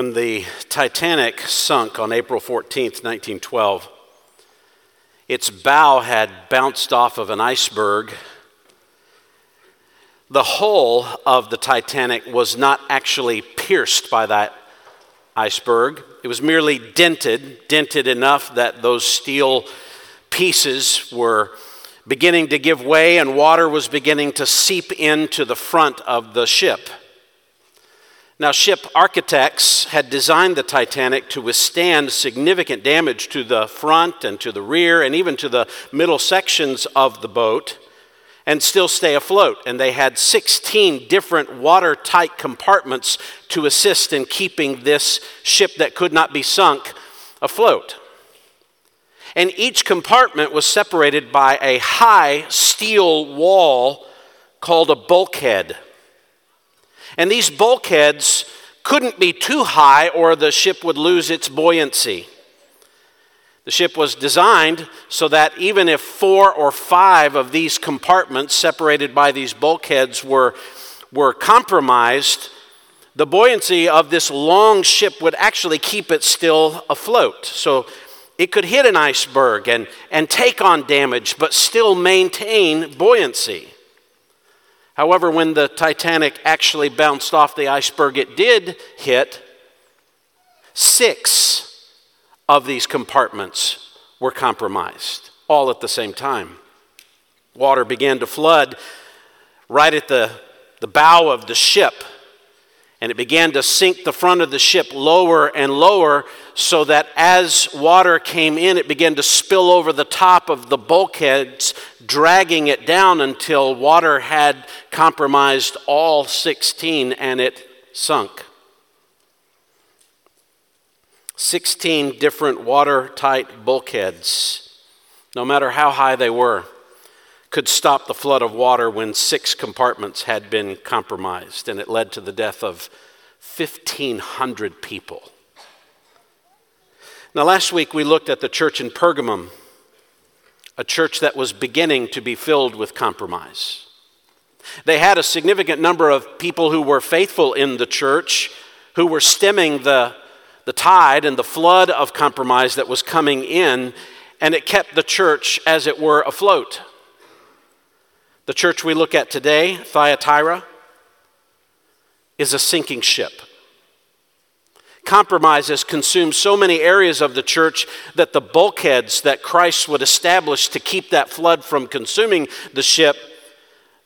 When the Titanic sunk on April 14th, 1912, its bow had bounced off of an iceberg. The hull of the Titanic was not actually pierced by that iceberg. It was merely dented, dented enough that those steel pieces were beginning to give way and water was beginning to seep into the front of the ship. Now, ship architects had designed the Titanic to withstand significant damage to the front and to the rear and even to the middle sections of the boat and still stay afloat. And they had 16 different watertight compartments to assist in keeping this ship that could not be sunk afloat. And each compartment was separated by a high steel wall called a bulkhead. And these bulkheads couldn't be too high or the ship would lose its buoyancy. The ship was designed so that even if four or five of these compartments separated by these bulkheads were, were compromised, the buoyancy of this long ship would actually keep it still afloat. So it could hit an iceberg and, and take on damage, but still maintain buoyancy. However, when the Titanic actually bounced off the iceberg it did hit, six of these compartments were compromised, all at the same time. Water began to flood right at the, the bow of the ship, and it began to sink the front of the ship lower and lower so that as water came in, it began to spill over the top of the bulkheads, dragging it down until water had compromised all 16 and it sunk. 16 different watertight bulkheads, no matter how high they were, could stop the flood of water when six compartments had been compromised, and it led to the death of 1,500 people. Now, last week we looked at the church in Pergamum, a church that was beginning to be filled with compromise. They had a significant number of people who were faithful in the church, who were stemming the, the tide and the flood of compromise that was coming in, and it kept the church, as it were, afloat. The church we look at today, Thyatira, is a sinking ship. Compromise has consumed so many areas of the church that the bulkheads that Christ would establish to keep that flood from consuming the ship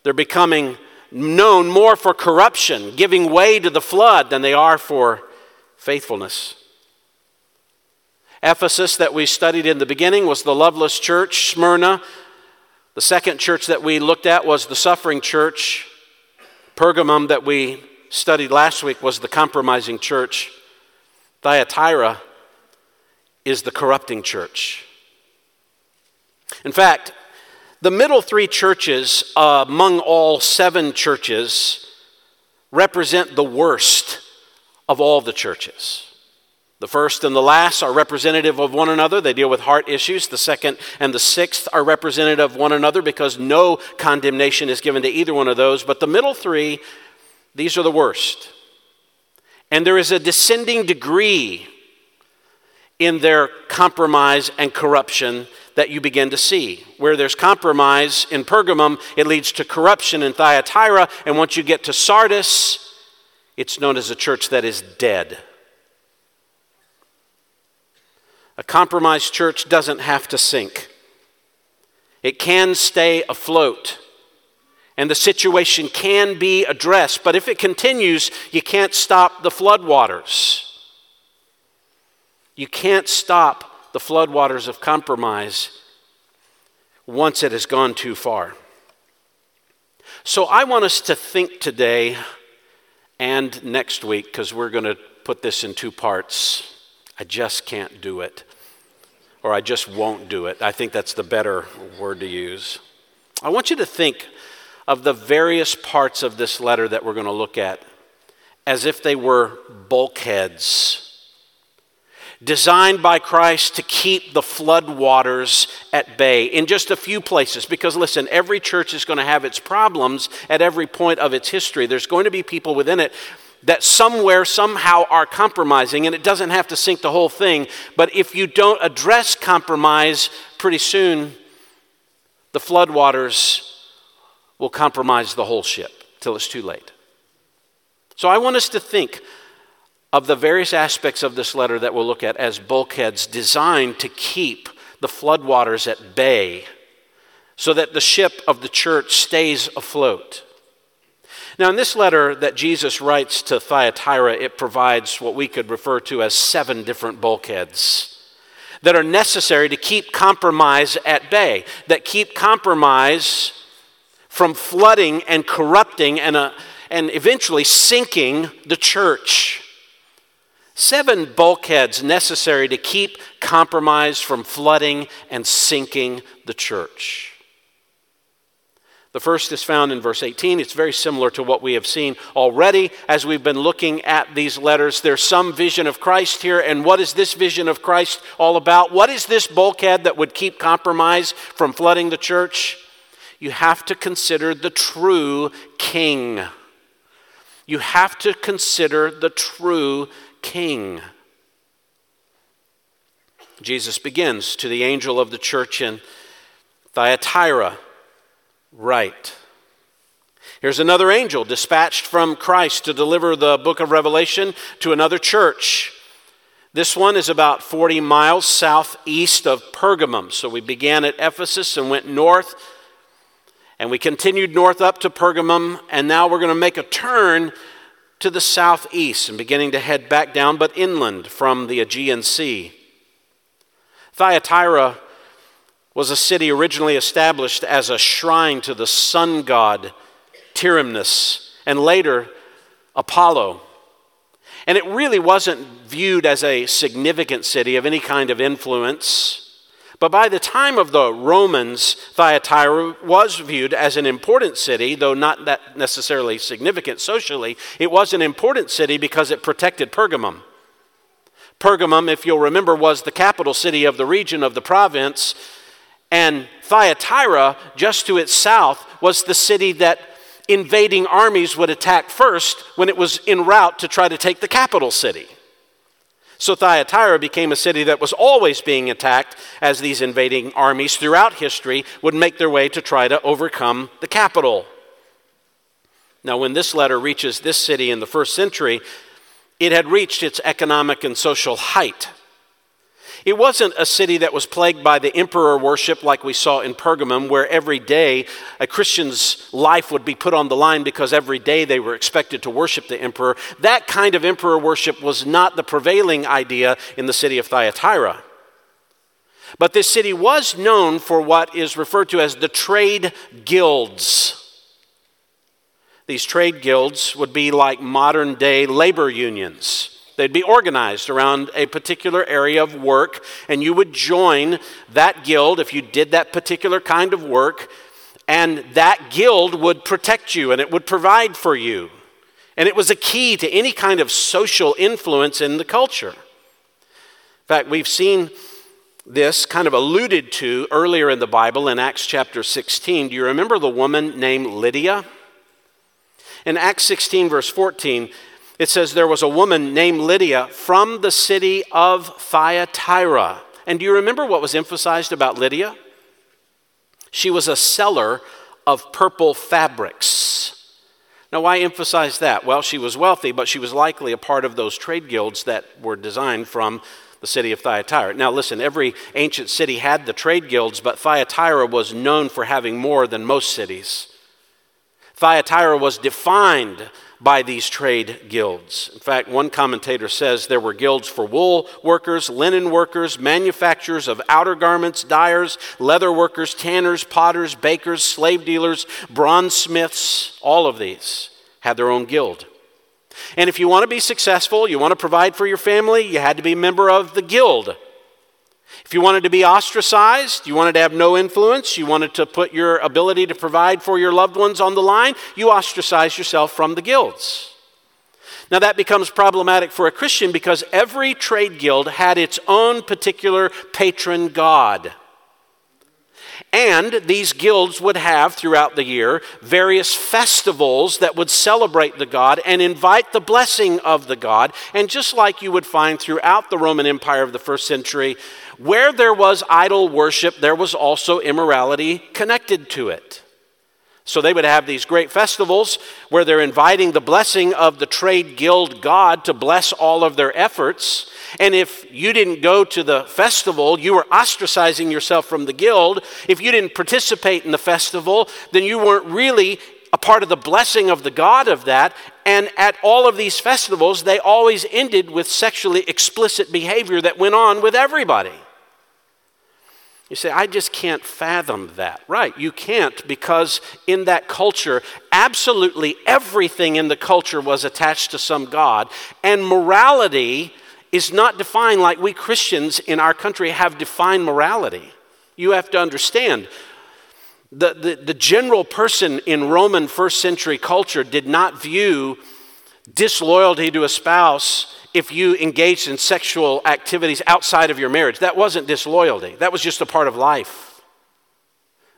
they're becoming known more for corruption, giving way to the flood, than they are for faithfulness. Ephesus, that we studied in the beginning, was the loveless church. Smyrna, the second church that we looked at, was the suffering church. Pergamum, that we studied last week, was the compromising church. Thyatira is the corrupting church. In fact, the middle three churches, uh, among all seven churches, represent the worst of all the churches. The first and the last are representative of one another. They deal with heart issues. The second and the sixth are representative of one another because no condemnation is given to either one of those. But the middle three, these are the worst. And there is a descending degree in their compromise and corruption that you begin to see. Where there's compromise in Pergamum, it leads to corruption in Thyatira, and once you get to Sardis, it's known as a church that is dead. A compromised church doesn't have to sink, it can stay afloat. And the situation can be addressed, but if it continues, you can't stop the floodwaters. You can't stop the floodwaters of compromise once it has gone too far. So I want us to think today and next week, because we're going to put this in two parts. I just can't do it, or I just won't do it. I think that's the better word to use. I want you to think of the various parts of this letter that we're going to look at as if they were bulkheads designed by Christ to keep the flood waters at bay in just a few places. Because listen, every church is going to have its problems at every point of its history. There's going to be people within it that somewhere, somehow are compromising, and it doesn't have to sink the whole thing, but if you don't address compromise, pretty soon the floodwaters will compromise the whole ship till it's too late. So I want us to think of the various aspects of this letter that we'll look at as bulkheads designed to keep the floodwaters at bay so that the ship of the church stays afloat. Now, in this letter that Jesus writes to Thyatira, it provides what we could refer to as seven different bulkheads that are necessary to keep compromise at bay, that keep compromise from flooding and corrupting and, uh, and eventually sinking the church. Seven bulkheads necessary to keep compromise from flooding and sinking the church. The first is found in verse 18. It's very similar to what we have seen already as we've been looking at these letters. There's some vision of Christ here, and what is this vision of Christ all about? What is this bulkhead that would keep compromise from flooding the church? You have to consider the true king. You have to consider the true king. Jesus begins to the angel of the church in Thyatira right. Here's another angel dispatched from Christ to deliver the book of Revelation to another church. This one is about 40 miles southeast of Pergamum. So we began at Ephesus and went north, and we continued north up to Pergamum, and now we're going to make a turn to the southeast and beginning to head back down, but inland from the Aegean Sea. Thyatira was a city originally established as a shrine to the sun god Tyrannus and later Apollo. And it really wasn't viewed as a significant city of any kind of influence. But by the time of the Romans, Thyatira was viewed as an important city, though not that necessarily significant socially. It was an important city because it protected Pergamum. Pergamum, if you'll remember, was the capital city of the region of the province and Thyatira, just to its south, was the city that invading armies would attack first when it was en route to try to take the capital city. So Thyatira became a city that was always being attacked as these invading armies throughout history would make their way to try to overcome the capital. Now, when this letter reaches this city in the first century, it had reached its economic and social height. It wasn't a city that was plagued by the emperor worship like we saw in Pergamum, where every day a Christian's life would be put on the line because every day they were expected to worship the emperor. That kind of emperor worship was not the prevailing idea in the city of Thyatira. But this city was known for what is referred to as the trade guilds. These trade guilds would be like modern day labor unions. They'd be organized around a particular area of work, and you would join that guild if you did that particular kind of work, and that guild would protect you and it would provide for you. And it was a key to any kind of social influence in the culture. In fact, we've seen this kind of alluded to earlier in the Bible in Acts chapter 16. Do you remember the woman named Lydia? In Acts 16, verse 14, it says there was a woman named Lydia from the city of Thyatira. And do you remember what was emphasized about Lydia? She was a seller of purple fabrics. Now, why emphasize that? Well, she was wealthy, but she was likely a part of those trade guilds that were designed from the city of Thyatira. Now, listen, every ancient city had the trade guilds, but Thyatira was known for having more than most cities. Thyatira was defined by these trade guilds. In fact, one commentator says there were guilds for wool workers, linen workers, manufacturers of outer garments, dyers, leather workers, tanners, potters, bakers, slave dealers, bronze smiths, all of these had their own guild. And if you want to be successful, you want to provide for your family, you had to be a member of the guild. If you wanted to be ostracized, you wanted to have no influence, you wanted to put your ability to provide for your loved ones on the line, you ostracized yourself from the guilds. Now, that becomes problematic for a Christian because every trade guild had its own particular patron god. And these guilds would have throughout the year various festivals that would celebrate the god and invite the blessing of the god. And just like you would find throughout the Roman Empire of the first century, where there was idol worship, there was also immorality connected to it. So they would have these great festivals where they're inviting the blessing of the trade guild god to bless all of their efforts. And if you didn't go to the festival, you were ostracizing yourself from the guild. If you didn't participate in the festival, then you weren't really part of the blessing of the God of that. And at all of these festivals, they always ended with sexually explicit behavior that went on with everybody. You say, I just can't fathom that. Right, you can't because in that culture, absolutely everything in the culture was attached to some God. And morality is not defined like we Christians in our country have defined morality. You have to understand. The, the, the general person in Roman first century culture did not view disloyalty to a spouse if you engaged in sexual activities outside of your marriage. That wasn't disloyalty, that was just a part of life.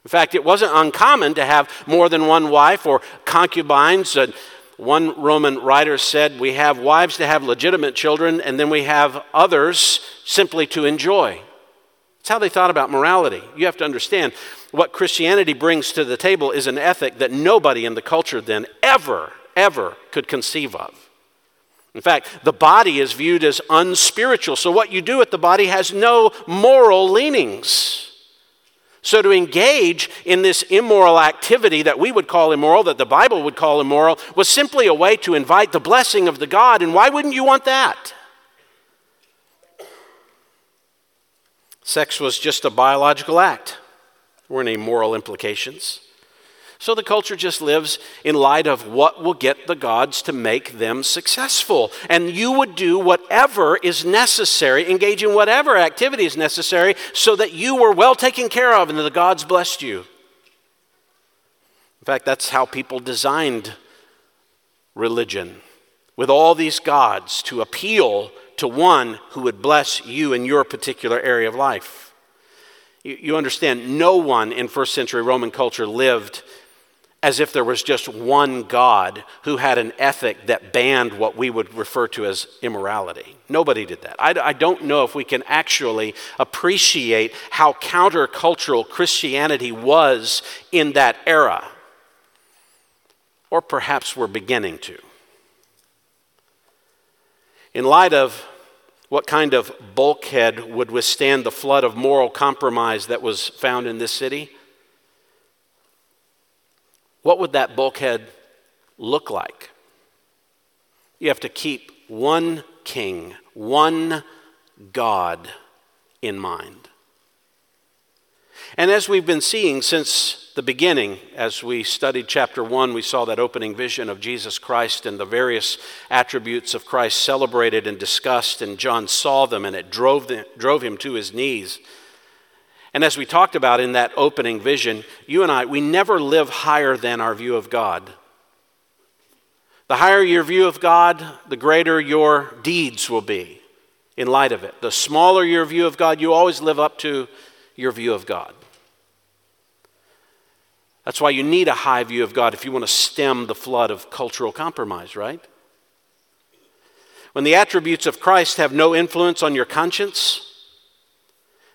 In fact, it wasn't uncommon to have more than one wife or concubines. one Roman writer said, We have wives to have legitimate children, and then we have others simply to enjoy. That's how they thought about morality. You have to understand what Christianity brings to the table is an ethic that nobody in the culture then ever, ever could conceive of. In fact, the body is viewed as unspiritual. So, what you do with the body has no moral leanings. So, to engage in this immoral activity that we would call immoral, that the Bible would call immoral, was simply a way to invite the blessing of the God. And why wouldn't you want that? Sex was just a biological act, there weren't any moral implications. So the culture just lives in light of what will get the gods to make them successful. And you would do whatever is necessary, engage in whatever activity is necessary, so that you were well taken care of and the gods blessed you. In fact, that's how people designed religion with all these gods to appeal to one who would bless you in your particular area of life. You, understand, no one in first century Roman culture lived as if there was just one God who had an ethic that banned what we would refer to as immorality. Nobody did that. I, don't know if we can actually appreciate how countercultural Christianity was in that era. Or perhaps we're beginning to. In light of what kind of bulkhead would withstand the flood of moral compromise that was found in this city? what would that bulkhead look like? You have to keep one king, one God in mind. And as we've been seeing since the beginning, as we studied chapter one, we saw that opening vision of Jesus Christ and the various attributes of Christ celebrated and discussed, and John saw them and it drove, them, drove him to his knees. And as we talked about in that opening vision, you and I, we never live higher than our view of God. The higher your view of God, the greater your deeds will be in light of it. The smaller your view of God, you always live up to your view of God. That's why you need a high view of God if you want to stem the flood of cultural compromise, right? When the attributes of Christ have no influence on your conscience,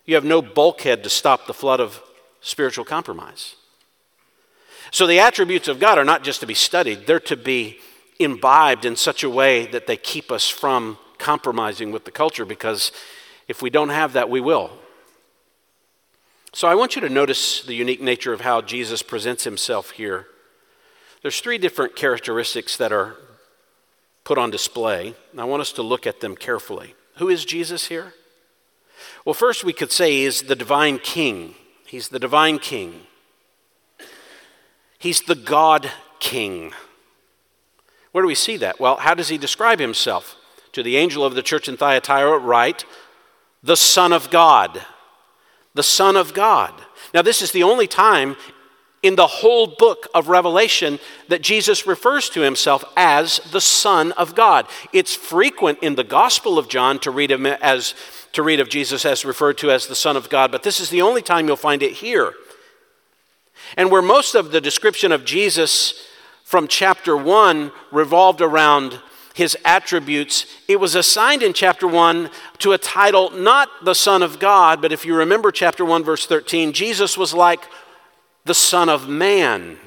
you have no bulkhead to stop the flood of spiritual compromise. So the attributes of God are not just to be studied, they're to be imbibed in such a way that they keep us from compromising with the culture because if we don't have that, we will. So I want you to notice the unique nature of how Jesus presents himself here. There's three different characteristics that are put on display. I want us to look at them carefully. Who is Jesus here? Well, first we could say he's the divine king. He's the divine king. He's the God king. Where do we see that? Well, how does he describe himself? To the angel of the church in Thyatira, write, the Son of God. The Son of God. Now, this is the only time in the whole book of Revelation that Jesus refers to himself as the Son of God. It's frequent in the Gospel of John to read him as to read of Jesus as referred to as the Son of God, but this is the only time you'll find it here And where most of the description of Jesus from chapter 1 revolved around his attributes, it was assigned in chapter 1 to a title not the Son of God, but if you remember chapter 1, verse 13, Jesus was like the Son of Man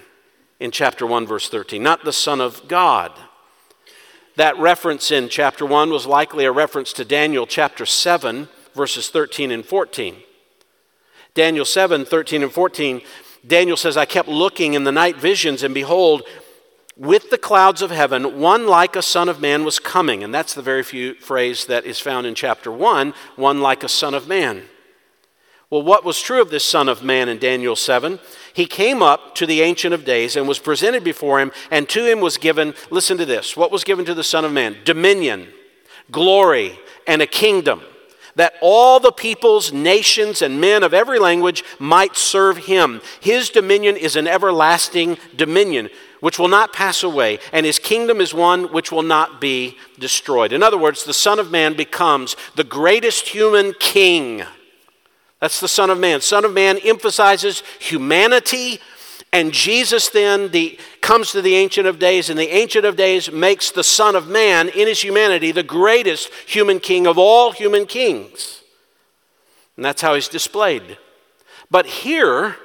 in chapter 1, verse 13, not the Son of God. That reference in chapter 1 was likely a reference to Daniel chapter 7, verses 13 and 14. Daniel 7, 13 and 14, Daniel says, I kept looking in the night visions, and behold, with the clouds of heaven, one like a son of man was coming. And that's the very few phrase that is found in chapter 1 one like a son of man. Well, what was true of this son of man in Daniel 7? He came up to the Ancient of Days and was presented before him, and to him was given, listen to this, what was given to the Son of Man? Dominion, glory, and a kingdom that all the peoples, nations, and men of every language might serve him. His dominion is an everlasting dominion which will not pass away, and his kingdom is one which will not be destroyed. In other words, the Son of Man becomes the greatest human king. That's the Son of Man. Son of Man emphasizes humanity and Jesus then the, comes to the Ancient of Days, and the Ancient of Days makes the Son of Man in his humanity the greatest human king of all human kings. And that's how he's displayed. But here,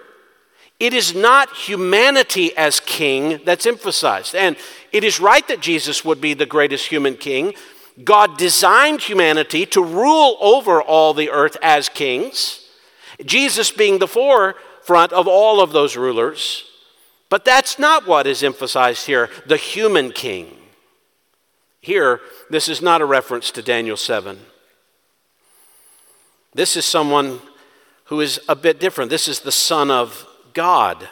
it is not humanity as king that's emphasized. And it is right that Jesus would be the greatest human king. God designed humanity to rule over all the earth as kings, Jesus being the forefront of all of those rulers. But that's not what is emphasized here the human king. Here, this is not a reference to Daniel 7. This is someone who is a bit different. This is the Son of God,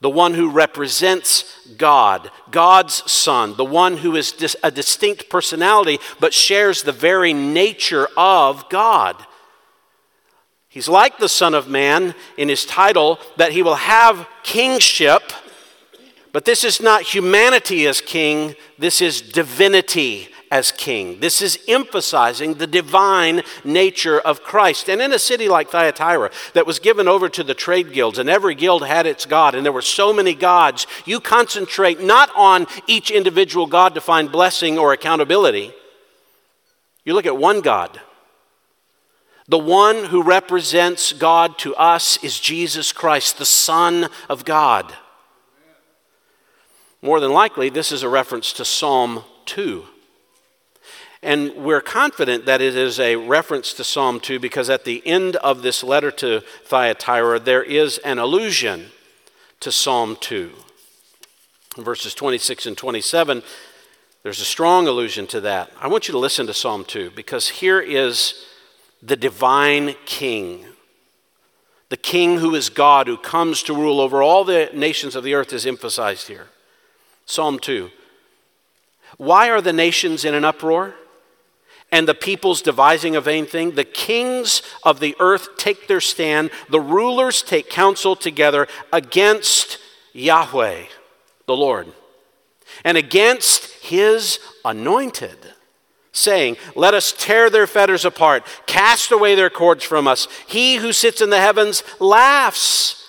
the one who represents God, God's Son, the one who is a distinct personality but shares the very nature of God. He's like the Son of Man in his title that he will have kingship, but this is not humanity as king, this is divinity as king. This is emphasizing the divine nature of Christ. And in a city like Thyatira that was given over to the trade guilds, and every guild had its god, and there were so many gods, you concentrate not on each individual god to find blessing or accountability. You look at one God the one who represents God to us is Jesus Christ, the Son of God. More than likely, this is a reference to Psalm 2. And we're confident that it is a reference to Psalm 2 because at the end of this letter to Thyatira, there is an allusion to Psalm 2. In verses 26 and 27, there's a strong allusion to that. I want you to listen to Psalm 2 because here is the divine king. The king who is God, who comes to rule over all the nations of the earth, is emphasized here. Psalm 2. Why are the nations in an uproar? And the peoples devising a vain thing? The kings of the earth take their stand, the rulers take counsel together against Yahweh, the Lord, and against his anointed saying, Let us tear their fetters apart, cast away their cords from us. He who sits in the heavens laughs.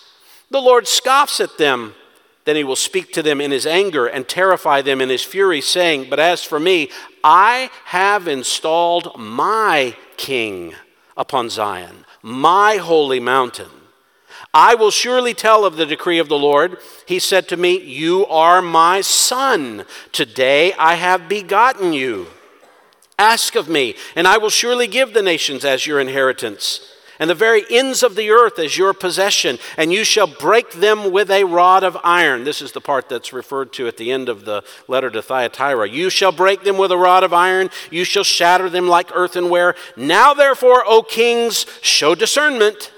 The Lord scoffs at them. Then he will speak to them in his anger and terrify them in his fury, saying, But as for me, I have installed my king upon Zion, my holy mountain. I will surely tell of the decree of the Lord. He said to me, You are my son. Today I have begotten you. Ask of me, and I will surely give the nations as your inheritance, and the very ends of the earth as your possession, and you shall break them with a rod of iron. This is the part that's referred to at the end of the letter to Thyatira. You shall break them with a rod of iron, you shall shatter them like earthenware. Now, therefore, O kings, show discernment.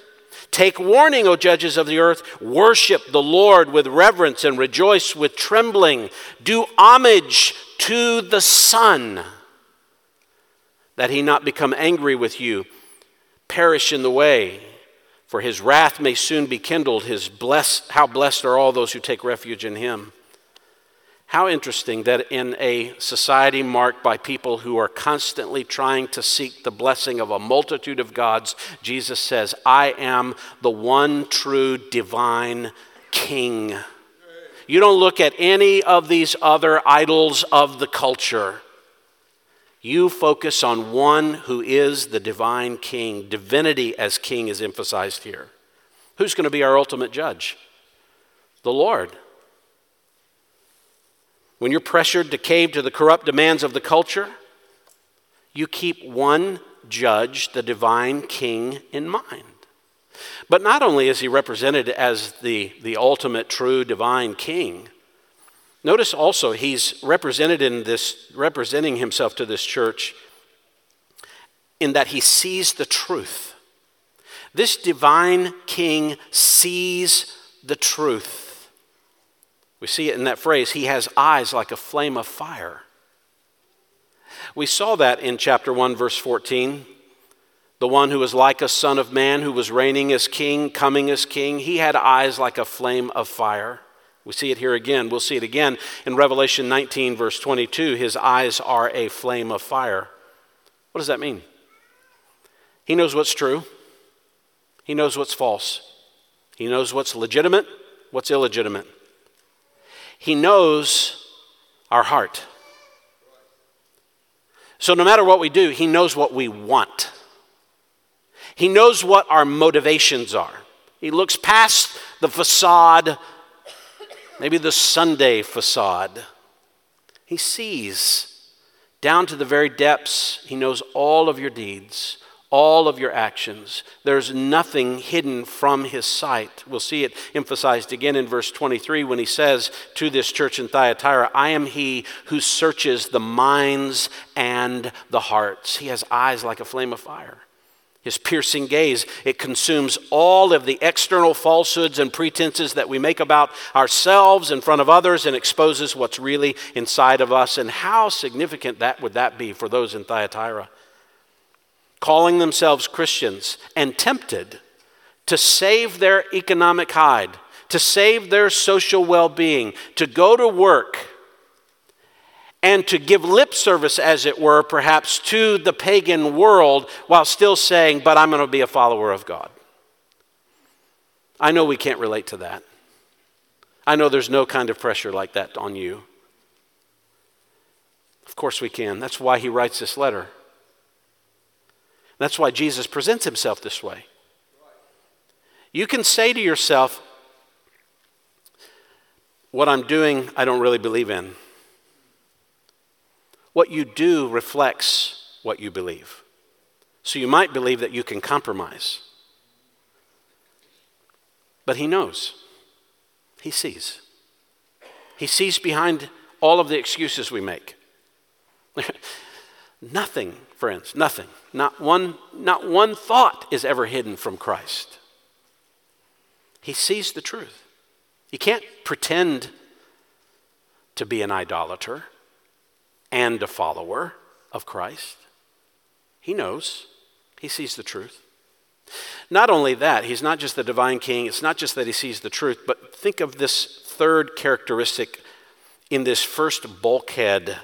Take warning, O judges of the earth. Worship the Lord with reverence and rejoice with trembling. Do homage to the Son that he not become angry with you, perish in the way, for his wrath may soon be kindled. His bless, how blessed are all those who take refuge in him. How interesting that in a society marked by people who are constantly trying to seek the blessing of a multitude of gods, Jesus says, I am the one true divine king. You don't look at any of these other idols of the culture. You focus on one who is the divine king. Divinity as king is emphasized here. Who's going to be our ultimate judge? The Lord. When you're pressured to cave to the corrupt demands of the culture, you keep one judge, the divine king, in mind. But not only is he represented as the, the ultimate true divine king, Notice also he's represented in this, representing himself to this church in that he sees the truth. This divine king sees the truth. We see it in that phrase, he has eyes like a flame of fire. We saw that in chapter 1, verse 14. The one who was like a son of man, who was reigning as king, coming as king, he had eyes like a flame of fire. We see it here again. We'll see it again in Revelation 19, verse 22. His eyes are a flame of fire. What does that mean? He knows what's true, he knows what's false, he knows what's legitimate, what's illegitimate. He knows our heart. So, no matter what we do, He knows what we want. He knows what our motivations are. He looks past the facade maybe the Sunday facade. He sees down to the very depths. He knows all of your deeds, all of your actions. There's nothing hidden from his sight. We'll see it emphasized again in verse 23 when he says to this church in Thyatira, I am he who searches the minds and the hearts. He has eyes like a flame of fire. His piercing gaze, it consumes all of the external falsehoods and pretenses that we make about ourselves in front of others and exposes what's really inside of us. And how significant that would that be for those in Thyatira? Calling themselves Christians and tempted to save their economic hide, to save their social well being, to go to work and to give lip service, as it were, perhaps to the pagan world while still saying, But I'm going to be a follower of God. I know we can't relate to that. I know there's no kind of pressure like that on you. Of course we can. That's why he writes this letter. That's why Jesus presents himself this way. You can say to yourself, What I'm doing, I don't really believe in. What you do reflects what you believe. So you might believe that you can compromise. But he knows. He sees. He sees behind all of the excuses we make. nothing, friends, nothing. Not one, not one thought is ever hidden from Christ. He sees the truth. You can't pretend to be an idolater and a follower of Christ. He knows, he sees the truth. Not only that, he's not just the divine king, it's not just that he sees the truth, but think of this third characteristic in this first bulkhead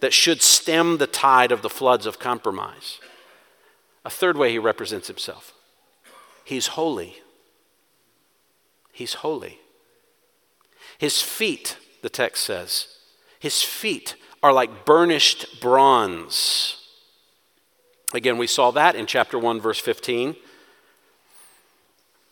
that should stem the tide of the floods of compromise. A third way he represents himself he's holy. He's holy. His feet, the text says, his feet are like burnished bronze. Again, we saw that in chapter 1, verse 15.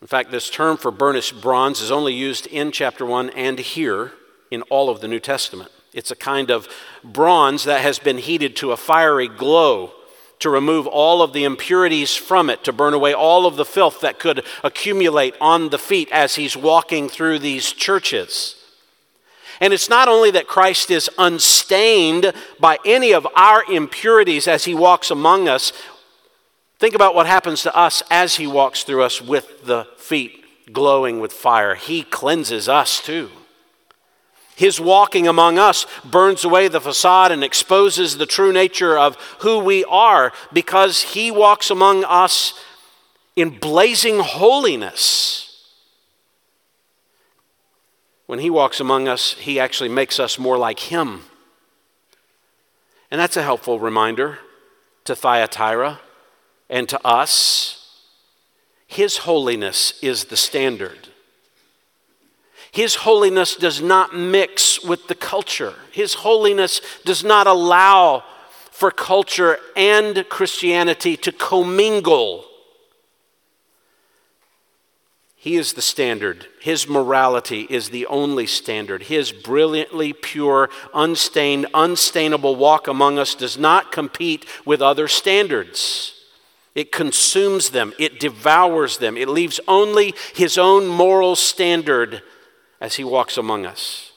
In fact, this term for burnished bronze is only used in chapter 1 and here in all of the New Testament. It's a kind of bronze that has been heated to a fiery glow to remove all of the impurities from it, to burn away all of the filth that could accumulate on the feet as he's walking through these churches. And it's not only that Christ is unstained by any of our impurities as he walks among us. Think about what happens to us as he walks through us with the feet glowing with fire. He cleanses us too. His walking among us burns away the facade and exposes the true nature of who we are because he walks among us in blazing holiness. When He walks among us, He actually makes us more like Him. And that's a helpful reminder to Thyatira and to us. His holiness is the standard. His holiness does not mix with the culture. His holiness does not allow for culture and Christianity to commingle. He is the standard. His morality is the only standard. His brilliantly pure, unstained, unstainable walk among us does not compete with other standards. It consumes them, it devours them, it leaves only his own moral standard as he walks among us.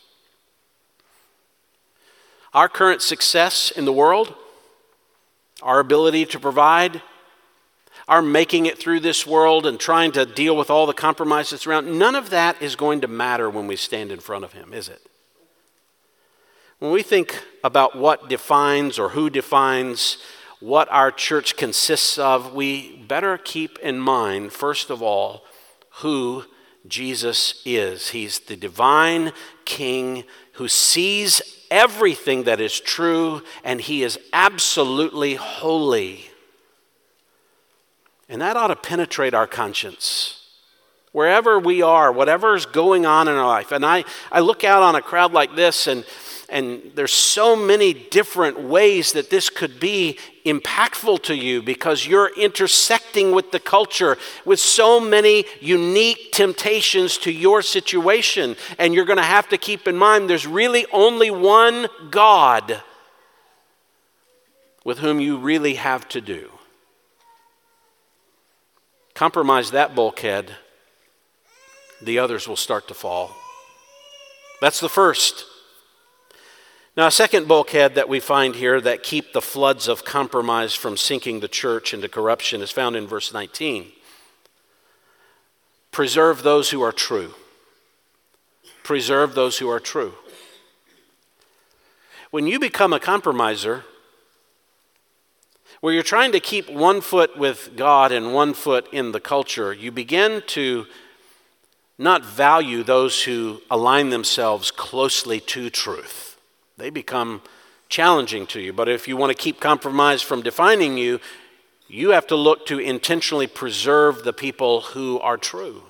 Our current success in the world, our ability to provide, our making it through this world and trying to deal with all the compromises around, none of that is going to matter when we stand in front of him, is it? When we think about what defines or who defines what our church consists of, we better keep in mind, first of all, who Jesus is. He's the divine King who sees everything that is true, and he is absolutely holy. And that ought to penetrate our conscience. Wherever we are, whatever is going on in our life. And I, I look out on a crowd like this, and and there's so many different ways that this could be impactful to you because you're intersecting with the culture with so many unique temptations to your situation. And you're going to have to keep in mind there's really only one God with whom you really have to do. Compromise that bulkhead, the others will start to fall. That's the first. Now, a second bulkhead that we find here that keep the floods of compromise from sinking the church into corruption is found in verse 19. Preserve those who are true. Preserve those who are true. When you become a compromiser, where you're trying to keep one foot with God and one foot in the culture, you begin to not value those who align themselves closely to truth they become challenging to you. But if you want to keep compromise from defining you, you have to look to intentionally preserve the people who are true.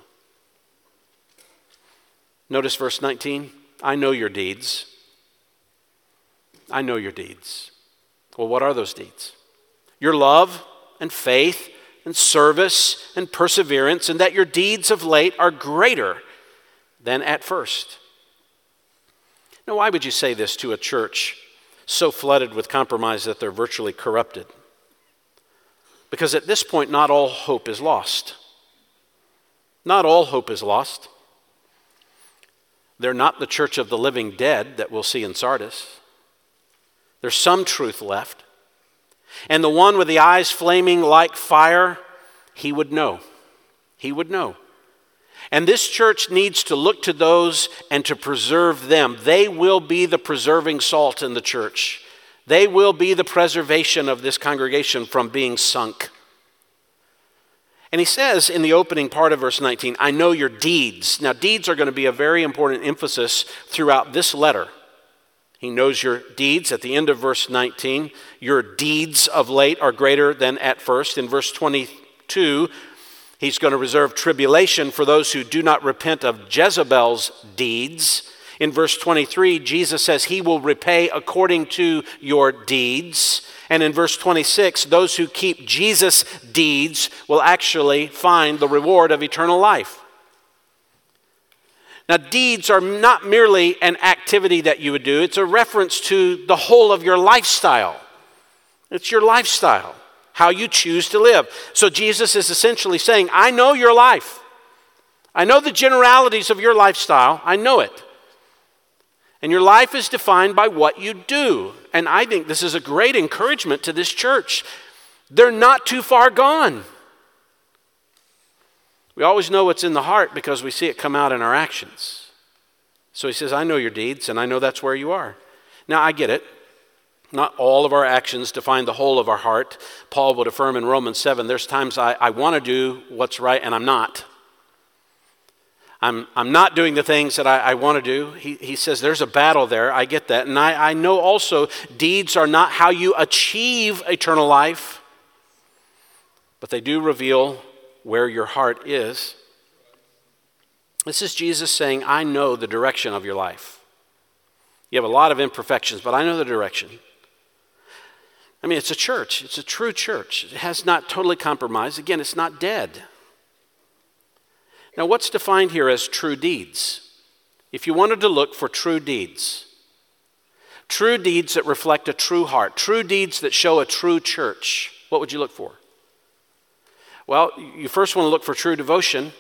Notice verse 19 I know your deeds. I know your deeds. Well, what are those deeds? Your love and faith and service and perseverance, and that your deeds of late are greater than at first. Now, why would you say this to a church so flooded with compromise that they're virtually corrupted? Because at this point, not all hope is lost. Not all hope is lost. They're not the church of the living dead that we'll see in Sardis. There's some truth left. And the one with the eyes flaming like fire, he would know. He would know. And this church needs to look to those and to preserve them. They will be the preserving salt in the church. They will be the preservation of this congregation from being sunk. And he says in the opening part of verse 19, I know your deeds. Now, deeds are going to be a very important emphasis throughout this letter. He knows your deeds. At the end of verse 19, your deeds of late are greater than at first. In verse 22, He's going to reserve tribulation for those who do not repent of Jezebel's deeds. In verse 23, Jesus says he will repay according to your deeds. And in verse 26, those who keep Jesus' deeds will actually find the reward of eternal life. Now, deeds are not merely an activity that you would do, it's a reference to the whole of your lifestyle. It's your lifestyle how you choose to live. So Jesus is essentially saying, I know your life. I know the generalities of your lifestyle. I know it. And your life is defined by what you do. And I think this is a great encouragement to this church. They're not too far gone. We always know what's in the heart because we see it come out in our actions. So he says, I know your deeds, and I know that's where you are. Now, I get it. Not all of our actions define the whole of our heart. Paul would affirm in Romans 7 there's times I, I want to do what's right and I'm not. I'm, I'm not doing the things that I, I want to do. He, he says there's a battle there. I get that. And I, I know also deeds are not how you achieve eternal life, but they do reveal where your heart is. This is Jesus saying, I know the direction of your life. You have a lot of imperfections, but I know the direction. I mean, it's a church, it's a true church. It has not totally compromised. Again, it's not dead. Now, what's defined here as true deeds? If you wanted to look for true deeds, true deeds that reflect a true heart, true deeds that show a true church, what would you look for? Well, you first want to look for true devotion.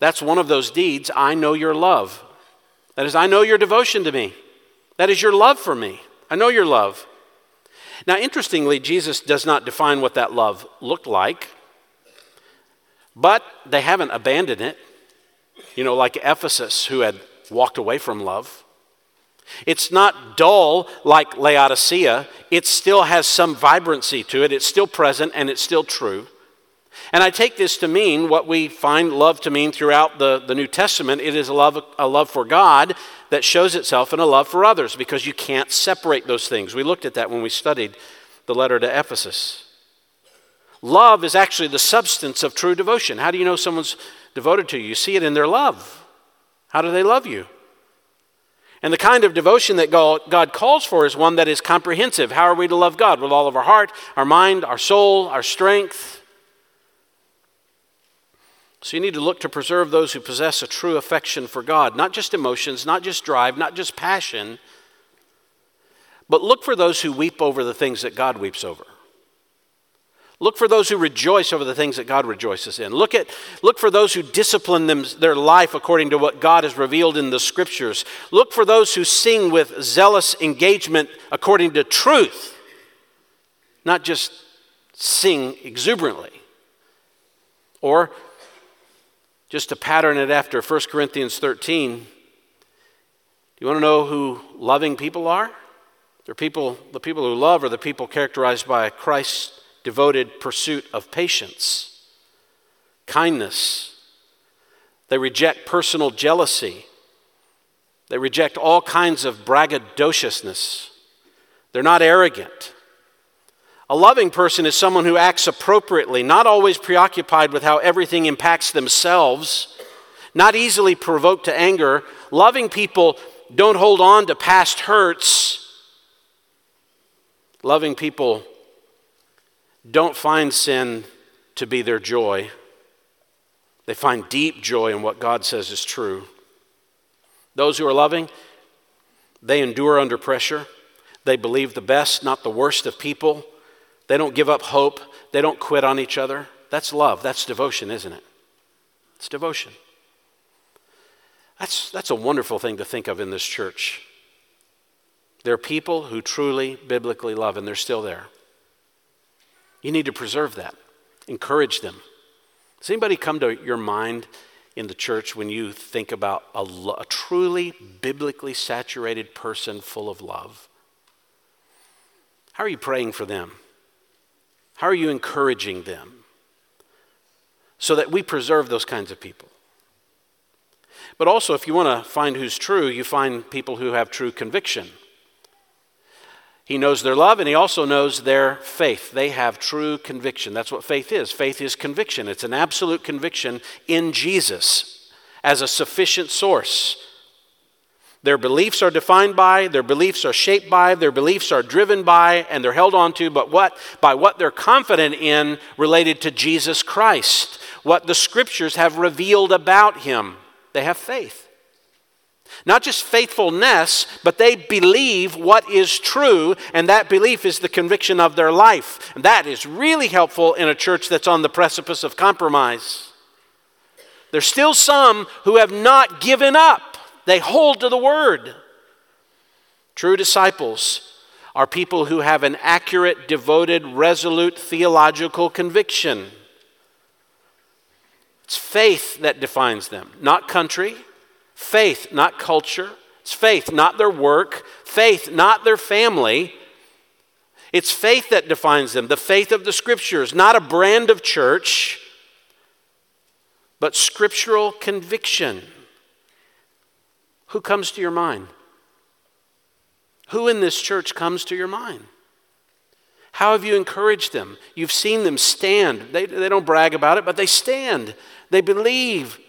That's one of those deeds. I know your love. That is, I know your devotion to me. That is your love for me. I know your love. Now, interestingly, Jesus does not define what that love looked like, but they haven't abandoned it. You know, like Ephesus, who had walked away from love. It's not dull like Laodicea, it still has some vibrancy to it, it's still present, and it's still true. And I take this to mean what we find love to mean throughout the, the New Testament. It is a love, a love for God that shows itself in a love for others because you can't separate those things. We looked at that when we studied the letter to Ephesus. Love is actually the substance of true devotion. How do you know someone's devoted to you? You see it in their love. How do they love you? And the kind of devotion that God calls for is one that is comprehensive. How are we to love God? With all of our heart, our mind, our soul, our strength. So you need to look to preserve those who possess a true affection for God, not just emotions, not just drive, not just passion, but look for those who weep over the things that God weeps over. Look for those who rejoice over the things that God rejoices in. Look, at, look for those who discipline them, their life according to what God has revealed in the scriptures. Look for those who sing with zealous engagement according to truth, not just sing exuberantly. Or just to pattern it after 1 Corinthians 13, do you want to know who loving people are? They're people, the people who love are the people characterized by Christ's devoted pursuit of patience, kindness. They reject personal jealousy. They reject all kinds of braggadociousness. They're not arrogant. A loving person is someone who acts appropriately, not always preoccupied with how everything impacts themselves, not easily provoked to anger. Loving people don't hold on to past hurts. Loving people don't find sin to be their joy. They find deep joy in what God says is true. Those who are loving, they endure under pressure. They believe the best, not the worst of people. They don't give up hope. They don't quit on each other. That's love. That's devotion, isn't it? It's devotion. That's, that's a wonderful thing to think of in this church. There are people who truly biblically love, and they're still there. You need to preserve that, encourage them. Does anybody come to your mind in the church when you think about a, a truly biblically saturated person full of love? How are you praying for them? How are you encouraging them? So that we preserve those kinds of people. But also, if you want to find who's true, you find people who have true conviction. He knows their love and he also knows their faith. They have true conviction. That's what faith is. Faith is conviction, it's an absolute conviction in Jesus as a sufficient source their beliefs are defined by, their beliefs are shaped by, their beliefs are driven by, and they're held on to, but what by what they're confident in related to Jesus Christ, what the scriptures have revealed about him. They have faith. Not just faithfulness, but they believe what is true, and that belief is the conviction of their life. And that is really helpful in a church that's on the precipice of compromise. There's still some who have not given up. They hold to the word. True disciples are people who have an accurate, devoted, resolute theological conviction. It's faith that defines them, not country. Faith, not culture. It's faith, not their work. Faith, not their family. It's faith that defines them, the faith of the scriptures, not a brand of church, but scriptural conviction. Who comes to your mind? Who in this church comes to your mind? How have you encouraged them? You've seen them stand. They, they don't brag about it, but they stand. They believe.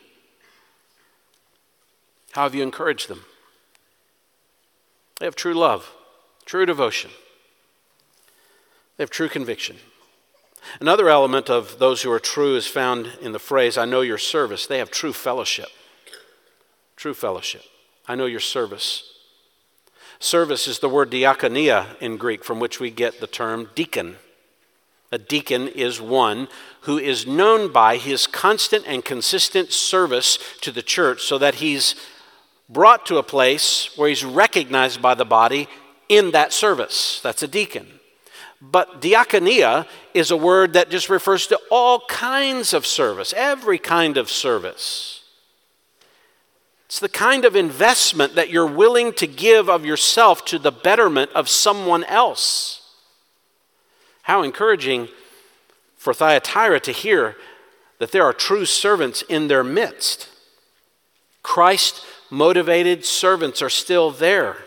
How have you encouraged them? They have true love, true devotion, they have true conviction. Another element of those who are true is found in the phrase, I know your service. They have true fellowship. True fellowship. I know your service. Service is the word diakonia in Greek, from which we get the term deacon. A deacon is one who is known by his constant and consistent service to the church so that he's brought to a place where he's recognized by the body in that service. That's a deacon. But diaconia is a word that just refers to all kinds of service, every kind of service. It's the kind of investment that you're willing to give of yourself to the betterment of someone else. How encouraging for Thyatira to hear that there are true servants in their midst. Christ motivated servants are still there.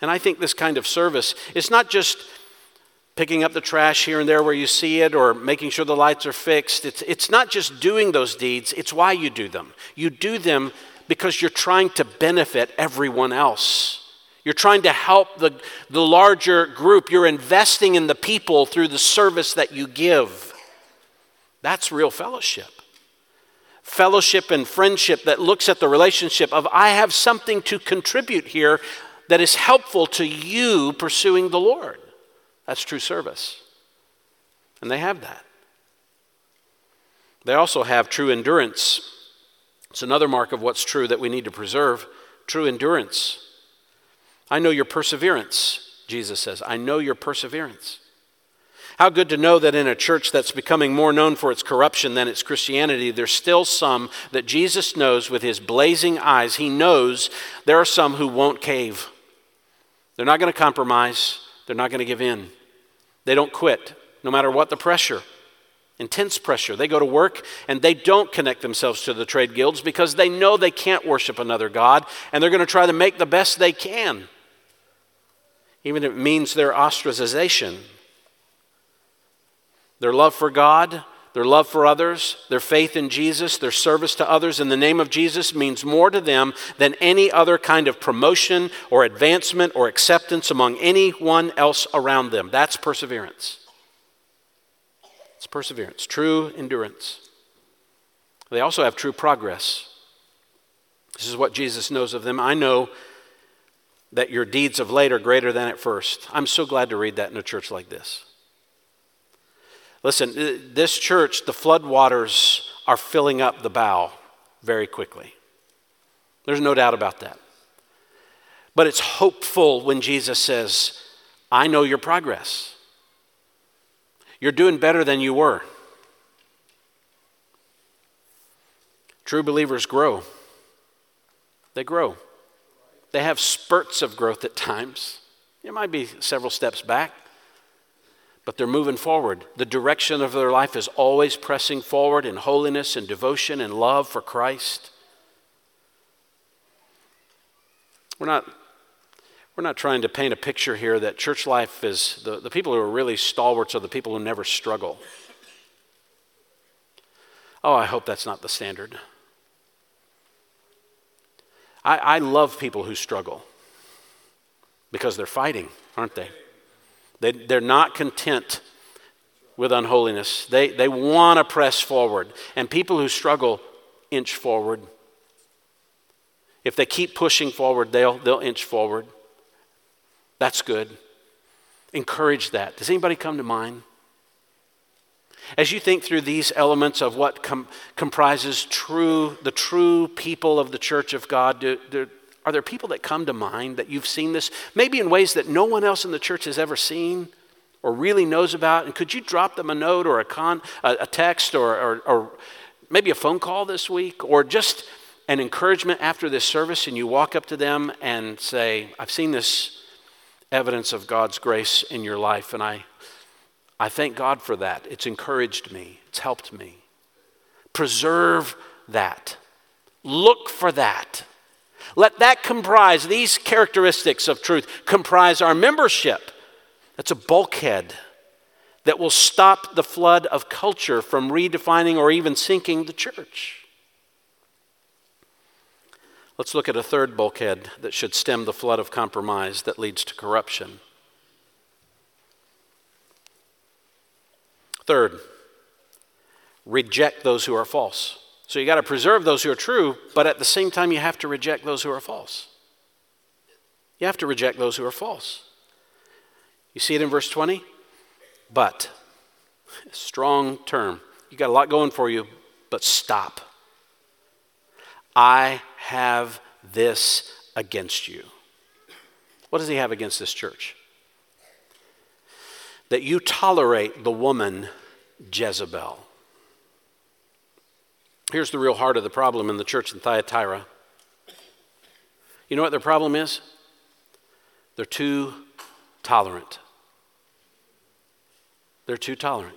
And I think this kind of service is not just picking up the trash here and there where you see it or making sure the lights are fixed. It's, it's not just doing those deeds, it's why you do them. You do them because you're trying to benefit everyone else. You're trying to help the, the larger group. You're investing in the people through the service that you give. That's real fellowship. Fellowship and friendship that looks at the relationship of I have something to contribute here that is helpful to you pursuing the Lord. That's true service. And they have that. They also have true endurance. It's another mark of what's true that we need to preserve true endurance. I know your perseverance, Jesus says. I know your perseverance. How good to know that in a church that's becoming more known for its corruption than its Christianity, there's still some that Jesus knows with his blazing eyes. He knows there are some who won't cave. They're not going to compromise, they're not going to give in. They don't quit, no matter what the pressure. Intense pressure. They go to work and they don't connect themselves to the trade guilds because they know they can't worship another God and they're going to try to make the best they can, even if it means their ostracization. Their love for God, their love for others, their faith in Jesus, their service to others in the name of Jesus means more to them than any other kind of promotion or advancement or acceptance among anyone else around them. That's perseverance. It's perseverance, true endurance. They also have true progress. This is what Jesus knows of them. I know that your deeds of late are greater than at first. I'm so glad to read that in a church like this. Listen, uh, this church, the floodwaters are filling up the bow very quickly. There's no doubt about that. But it's hopeful when Jesus says, I know your progress. You're doing better than you were. True believers grow. They grow. They have spurts of growth at times. It might be several steps back but they're moving forward. The direction of their life is always pressing forward in holiness and devotion and love for Christ. We're not, we're not trying to paint a picture here that church life is the, the people who are really stalwarts are the people who never struggle. Oh, I hope that's not the standard. I, I love people who struggle because they're fighting, aren't they? They, they're not content with unholiness. They, they want to press forward. And people who struggle inch forward. If they keep pushing forward, they'll, they'll inch forward. That's good. Encourage that. Does anybody come to mind? As you think through these elements of what com- comprises true, the true people of the church of God, do, do, are there people that come to mind that you've seen this, maybe in ways that no one else in the church has ever seen or really knows about? And could you drop them a note or a, con, a, a text or, or, or maybe a phone call this week or just an encouragement after this service and you walk up to them and say, I've seen this evidence of God's grace in your life and I, I thank God for that. It's encouraged me, it's helped me. Preserve that. Look for that. Let that comprise, these characteristics of truth comprise our membership. That's a bulkhead that will stop the flood of culture from redefining or even sinking the church. Let's look at a third bulkhead that should stem the flood of compromise that leads to corruption. Third, reject those who are false. So you got to preserve those who are true, but at the same time, you have to reject those who are false. You have to reject those who are false. You see it in verse 20? But, strong term. You got a lot going for you, but stop. I have this against you. What does he have against this church? That you tolerate the woman Jezebel. Here's the real heart of the problem in the church in Thyatira. You know what their problem is? They're too tolerant. They're too tolerant.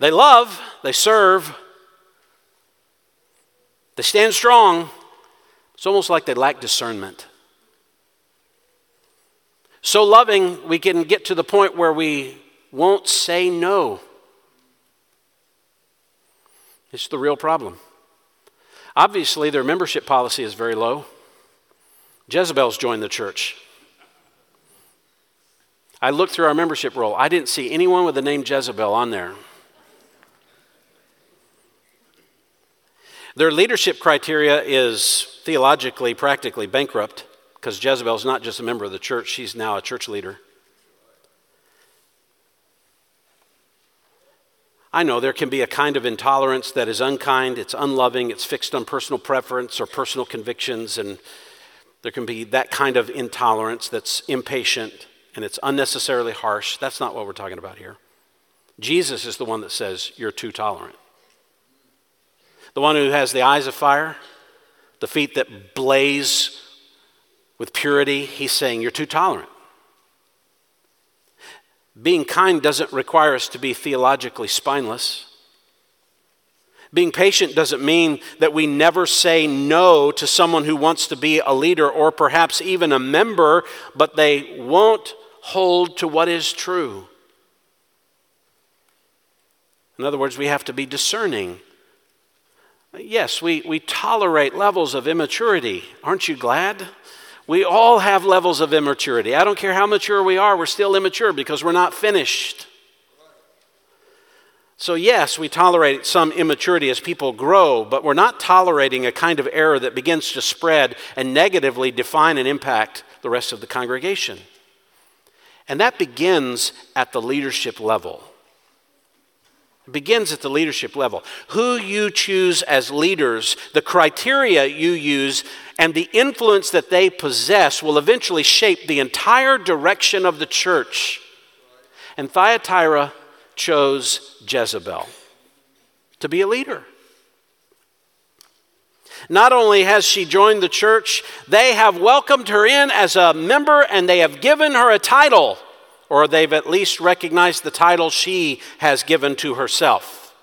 They love, they serve, they stand strong. It's almost like they lack discernment. So loving, we can get to the point where we won't say no. It's the real problem. Obviously, their membership policy is very low. Jezebel's joined the church. I looked through our membership roll. I didn't see anyone with the name Jezebel on there. Their leadership criteria is theologically, practically bankrupt because Jezebel's not just a member of the church, she's now a church leader. I know there can be a kind of intolerance that is unkind, it's unloving, it's fixed on personal preference or personal convictions, and there can be that kind of intolerance that's impatient and it's unnecessarily harsh. That's not what we're talking about here. Jesus is the one that says, You're too tolerant. The one who has the eyes of fire, the feet that blaze with purity, he's saying, You're too tolerant. Being kind doesn't require us to be theologically spineless. Being patient doesn't mean that we never say no to someone who wants to be a leader or perhaps even a member, but they won't hold to what is true. In other words, we have to be discerning. Yes, we, we tolerate levels of immaturity. Aren't you glad? We all have levels of immaturity. I don't care how mature we are, we're still immature because we're not finished. So, yes, we tolerate some immaturity as people grow, but we're not tolerating a kind of error that begins to spread and negatively define and impact the rest of the congregation. And that begins at the leadership level. It begins at the leadership level. Who you choose as leaders, the criteria you use, and the influence that they possess will eventually shape the entire direction of the church. And Thyatira chose Jezebel to be a leader. Not only has she joined the church, they have welcomed her in as a member and they have given her a title or they've at least recognized the title she has given to herself.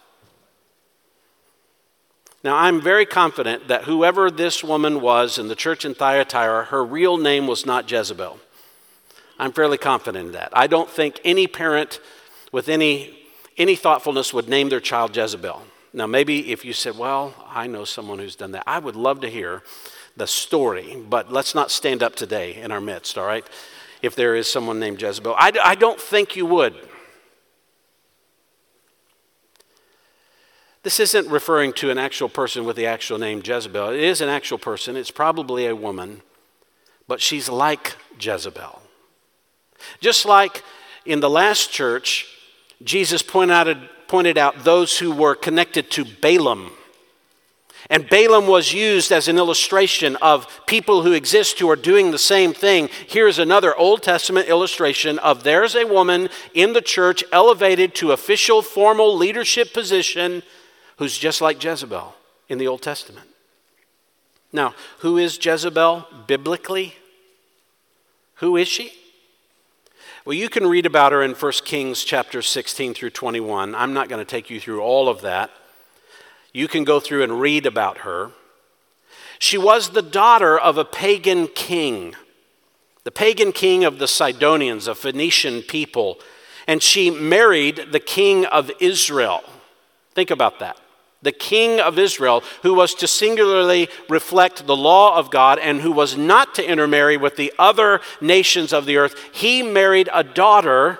Now, I'm very confident that whoever this woman was in the church in Thyatira, her real name was not Jezebel. I'm fairly confident in that. I don't think any parent with any, any thoughtfulness would name their child Jezebel. Now, maybe if you said, Well, I know someone who's done that, I would love to hear the story, but let's not stand up today in our midst, all right? If there is someone named Jezebel. I, I don't think you would. This isn't referring to an actual person with the actual name Jezebel. It is an actual person. It's probably a woman, but she's like Jezebel. Just like in the last church, Jesus pointed out, pointed out those who were connected to Balaam. And Balaam was used as an illustration of people who exist who are doing the same thing. Here's another Old Testament illustration of there's a woman in the church elevated to official, formal leadership position who's just like Jezebel in the Old Testament. Now, who is Jezebel biblically? Who is she? Well, you can read about her in 1 Kings chapter 16 through 21. I'm not going to take you through all of that. You can go through and read about her. She was the daughter of a pagan king, the pagan king of the Sidonians, a Phoenician people, and she married the king of Israel. Think about that. the king of Israel, who was to singularly reflect the law of God and who was not to intermarry with the other nations of the earth, he married a daughter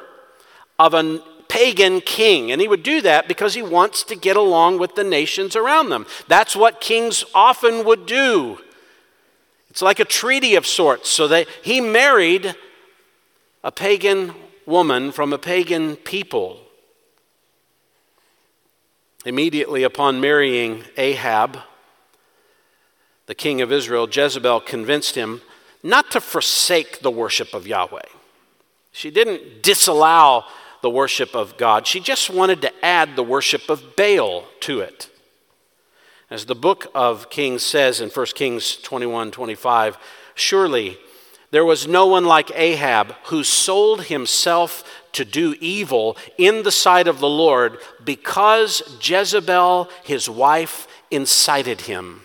of a pagan king. And he would do that because he wants to get along with the nations around them. That's what kings often would do. It's like a treaty of sorts. So that he married a pagan woman from a pagan people. Immediately upon marrying Ahab, the king of Israel, Jezebel convinced him not to forsake the worship of Yahweh. She didn't disallow the worship of God, she just wanted to add the worship of Baal to it. As the book of Kings says in 1 Kings 21 25, surely there was no one like Ahab who sold himself to do evil in the sight of the Lord because Jezebel, his wife, incited him.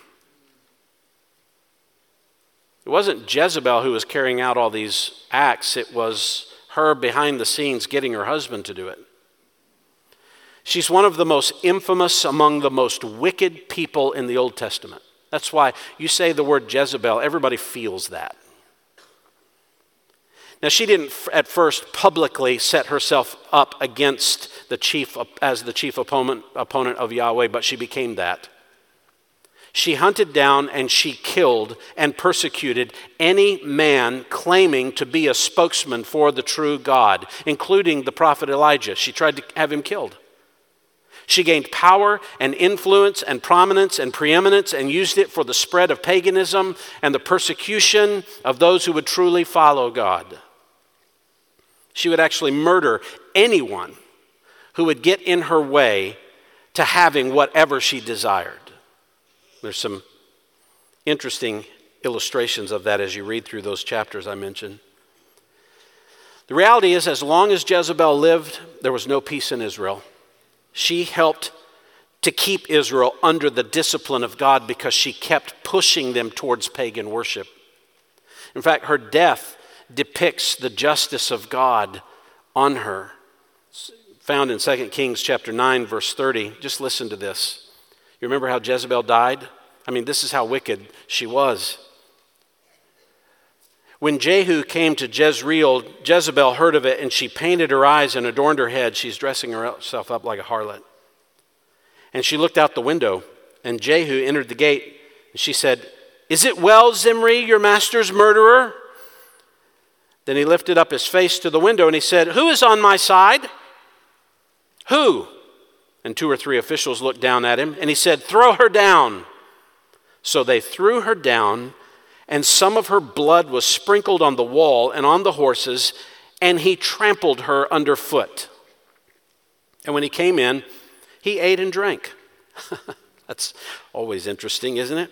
It wasn't Jezebel who was carrying out all these acts, it was her behind the scenes getting her husband to do it. She's one of the most infamous among the most wicked people in the Old Testament. That's why you say the word Jezebel, everybody feels that. Now, she didn't at first publicly set herself up against the chief as the chief opponent, opponent of Yahweh, but she became that. She hunted down and she killed and persecuted any man claiming to be a spokesman for the true God, including the prophet Elijah. She tried to have him killed. She gained power and influence and prominence and preeminence and used it for the spread of paganism and the persecution of those who would truly follow God. She would actually murder anyone who would get in her way to having whatever she desired. There's some interesting illustrations of that as you read through those chapters I mentioned. The reality is, as long as Jezebel lived, there was no peace in Israel. She helped to keep Israel under the discipline of God because she kept pushing them towards pagan worship. In fact, her death depicts the justice of God on her. It's found in 2 Kings chapter 9 verse 30. Just listen to this. You remember how Jezebel died? I mean, this is how wicked she was. When Jehu came to Jezreel, Jezebel heard of it and she painted her eyes and adorned her head. She's dressing herself up like a harlot. And she looked out the window, and Jehu entered the gate. And she said, Is it well, Zimri, your master's murderer? Then he lifted up his face to the window and he said, Who is on my side? Who? And two or three officials looked down at him and he said, Throw her down. So they threw her down, and some of her blood was sprinkled on the wall and on the horses, and he trampled her underfoot. And when he came in, he ate and drank. That's always interesting, isn't it?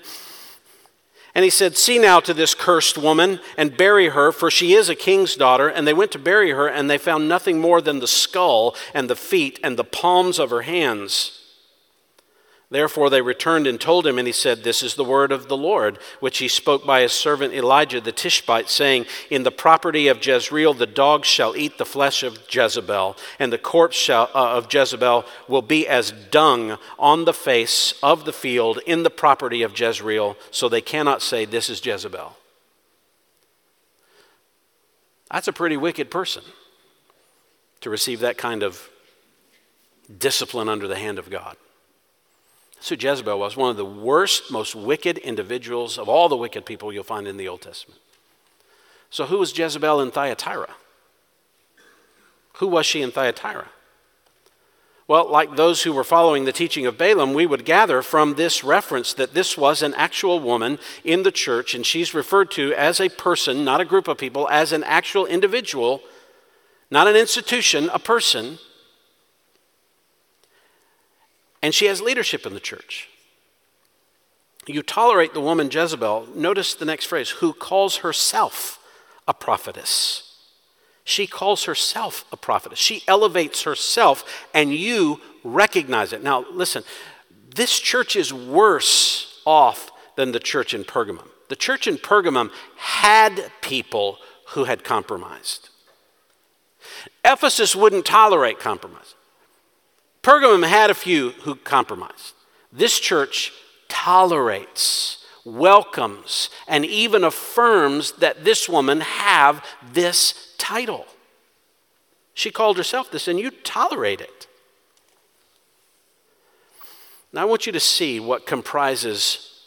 And he said, See now to this cursed woman and bury her, for she is a king's daughter. And they went to bury her, and they found nothing more than the skull and the feet and the palms of her hands. Therefore they returned and told him, and he said, This is the word of the Lord, which he spoke by his servant Elijah the Tishbite, saying, In the property of Jezreel the dogs shall eat the flesh of Jezebel, and the corpse shall, uh, of Jezebel will be as dung on the face of the field in the property of Jezreel, so they cannot say, This is Jezebel. That's a pretty wicked person to receive that kind of discipline under the hand of God. So Jezebel was one of the worst, most wicked individuals of all the wicked people you'll find in the Old Testament. So who was Jezebel in Thyatira? Who was she in Thyatira? Well, like those who were following the teaching of Balaam, we would gather from this reference that this was an actual woman in the church, and she's referred to as a person, not a group of people, as an actual individual, not an institution, a person and she has leadership in the church. You tolerate the woman Jezebel, notice the next phrase, who calls herself a prophetess. She calls herself a prophetess. She elevates herself, and you recognize it. Now, listen, this church is worse off than the church in Pergamum. The church in Pergamum had people who had compromised. Ephesus wouldn't tolerate compromise. Pergamum had a few who compromised. This church tolerates, welcomes, and even affirms that this woman have this title. She called herself this, and you tolerate it. Now, I want you to see what comprises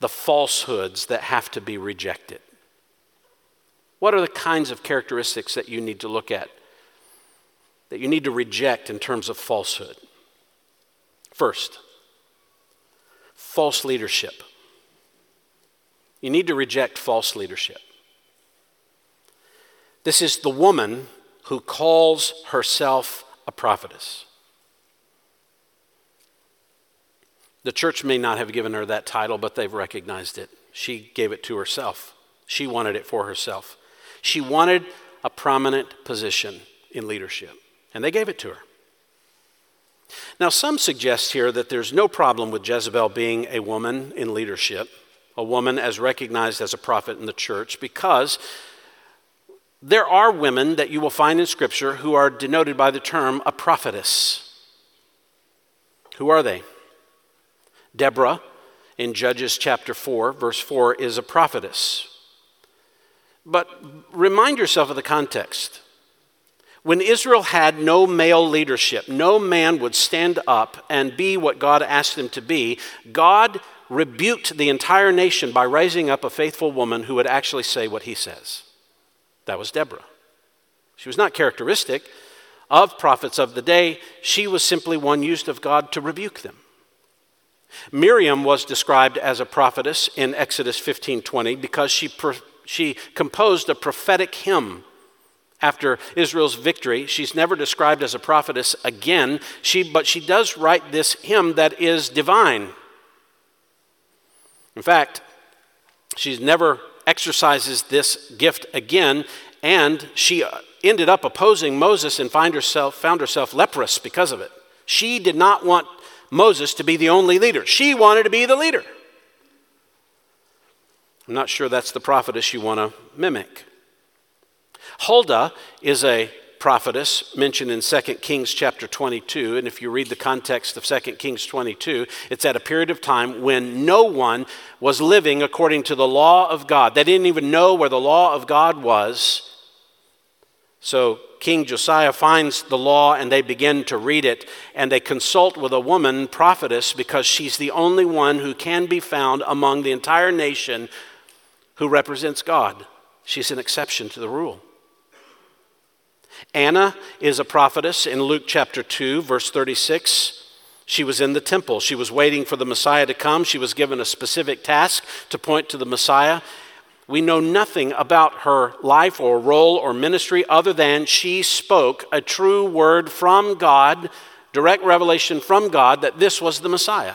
the falsehoods that have to be rejected. What are the kinds of characteristics that you need to look at, that you need to reject in terms of falsehood? First, false leadership. You need to reject false leadership. This is the woman who calls herself a prophetess. The church may not have given her that title, but they've recognized it. She gave it to herself. She wanted it for herself. She wanted a prominent position in leadership, and they gave it to her. Now, some suggest here that there's no problem with Jezebel being a woman in leadership, a woman as recognized as a prophet in the church, because there are women that you will find in Scripture who are denoted by the term a prophetess. Who are they? Deborah in Judges chapter 4, verse 4, is a prophetess. But remind yourself of the context. When Israel had no male leadership, no man would stand up and be what God asked them to be, God rebuked the entire nation by raising up a faithful woman who would actually say what he says. That was Deborah. She was not characteristic of prophets of the day, she was simply one used of God to rebuke them. Miriam was described as a prophetess in Exodus 15:20 because she, she composed a prophetic hymn after Israel's victory. She's never described as a prophetess again, she, but she does write this hymn that is divine. In fact, she never exercises this gift again, and she ended up opposing Moses and find herself, found herself leprous because of it. She did not want Moses to be the only leader. She wanted to be the leader. I'm not sure that's the prophetess you want to mimic. Huldah is a prophetess mentioned in 2 Kings chapter 22. And if you read the context of 2 Kings 22, it's at a period of time when no one was living according to the law of God. They didn't even know where the law of God was. So King Josiah finds the law and they begin to read it, and they consult with a woman prophetess because she's the only one who can be found among the entire nation who represents God. She's an exception to the rule. Anna is a prophetess in Luke chapter 2, verse 36. She was in the temple. She was waiting for the Messiah to come. She was given a specific task to point to the Messiah. We know nothing about her life or role or ministry other than she spoke a true word from God, direct revelation from God that this was the Messiah.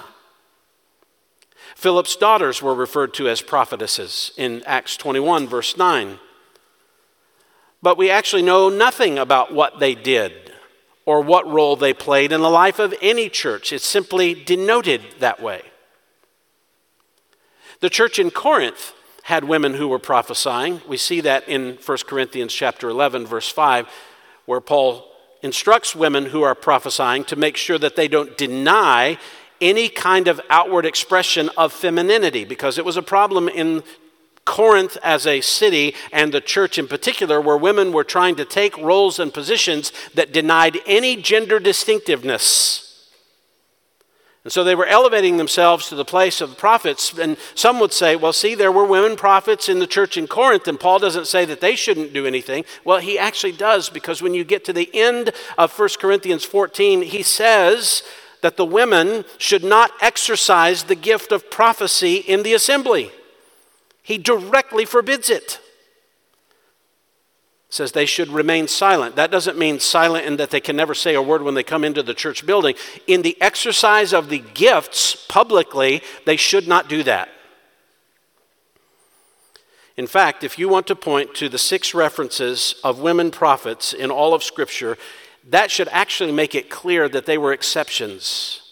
Philip's daughters were referred to as prophetesses in Acts 21, verse 9. But we actually know nothing about what they did or what role they played in the life of any church. It's simply denoted that way. The church in Corinth had women who were prophesying. We see that in 1 Corinthians chapter 11 verse 5 where Paul instructs women who are prophesying to make sure that they don't deny any kind of outward expression of femininity because it was a problem in Corinth as a city and the church in particular, where women were trying to take roles and positions that denied any gender distinctiveness. And so they were elevating themselves to the place of prophets. And some would say, well, see, there were women prophets in the church in Corinth, and Paul doesn't say that they shouldn't do anything. Well, he actually does, because when you get to the end of 1 Corinthians 14, he says that the women should not exercise the gift of prophecy in the assembly. He directly forbids it says they should remain silent. That doesn't mean silent in that they can never say a word when they come into the church building. In the exercise of the gifts publicly, they should not do that. In fact, if you want to point to the six references of women prophets in all of Scripture, that should actually make it clear that they were exceptions.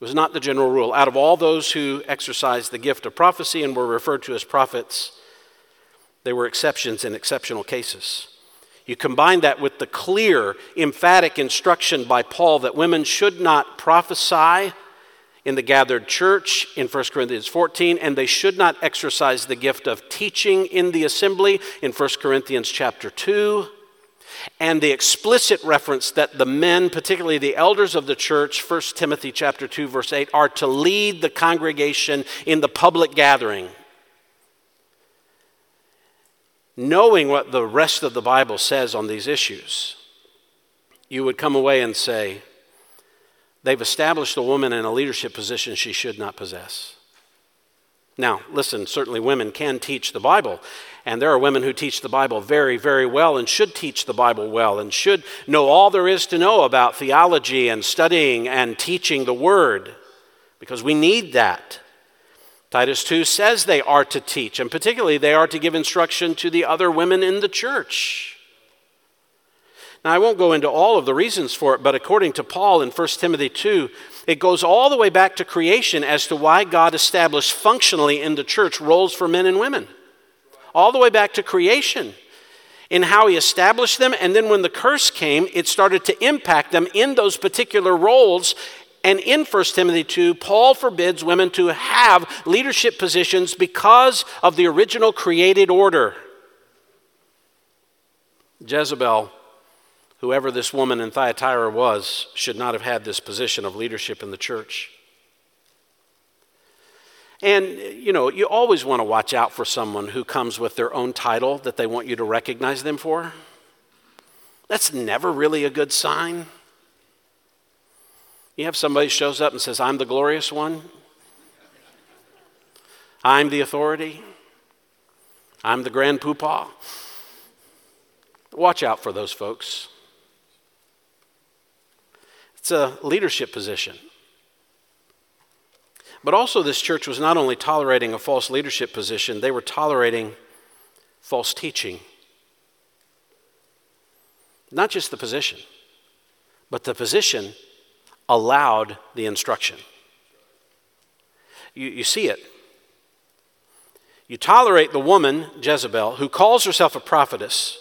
It was not the general rule. Out of all those who exercised the gift of prophecy and were referred to as prophets, they were exceptions in exceptional cases. You combine that with the clear, emphatic instruction by Paul that women should not prophesy in the gathered church in 1 Corinthians 14, and they should not exercise the gift of teaching in the assembly in 1 Corinthians chapter 2, and the explicit reference that the men, particularly the elders of the church, 1 Timothy chapter 2 verse 8, are to lead the congregation in the public gathering. Knowing what the rest of the Bible says on these issues, you would come away and say, They've established a woman in a leadership position she should not possess. Now, listen, certainly women can teach the Bible, and there are women who teach the Bible very, very well and should teach the Bible well and should know all there is to know about theology and studying and teaching the Word, because we need that. Titus 2 says they are to teach, and particularly they are to give instruction to the other women in the church. Now, I won't go into all of the reasons for it, but according to Paul in 1 Timothy 2, it goes all the way back to creation as to why God established functionally in the church roles for men and women. All the way back to creation in how he established them. And then when the curse came, it started to impact them in those particular roles. And in 1 Timothy 2, Paul forbids women to have leadership positions because of the original created order. Jezebel whoever this woman in Thyatira was, should not have had this position of leadership in the church. And, you know, you always want to watch out for someone who comes with their own title that they want you to recognize them for. That's never really a good sign. You have somebody shows up and says, I'm the glorious one. I'm the authority. I'm the grand poobah. Watch out for those folks. It's a leadership position. But also, this church was not only tolerating a false leadership position, they were tolerating false teaching. Not just the position, but the position allowed the instruction. You, you see it. You tolerate the woman, Jezebel, who calls herself a prophetess,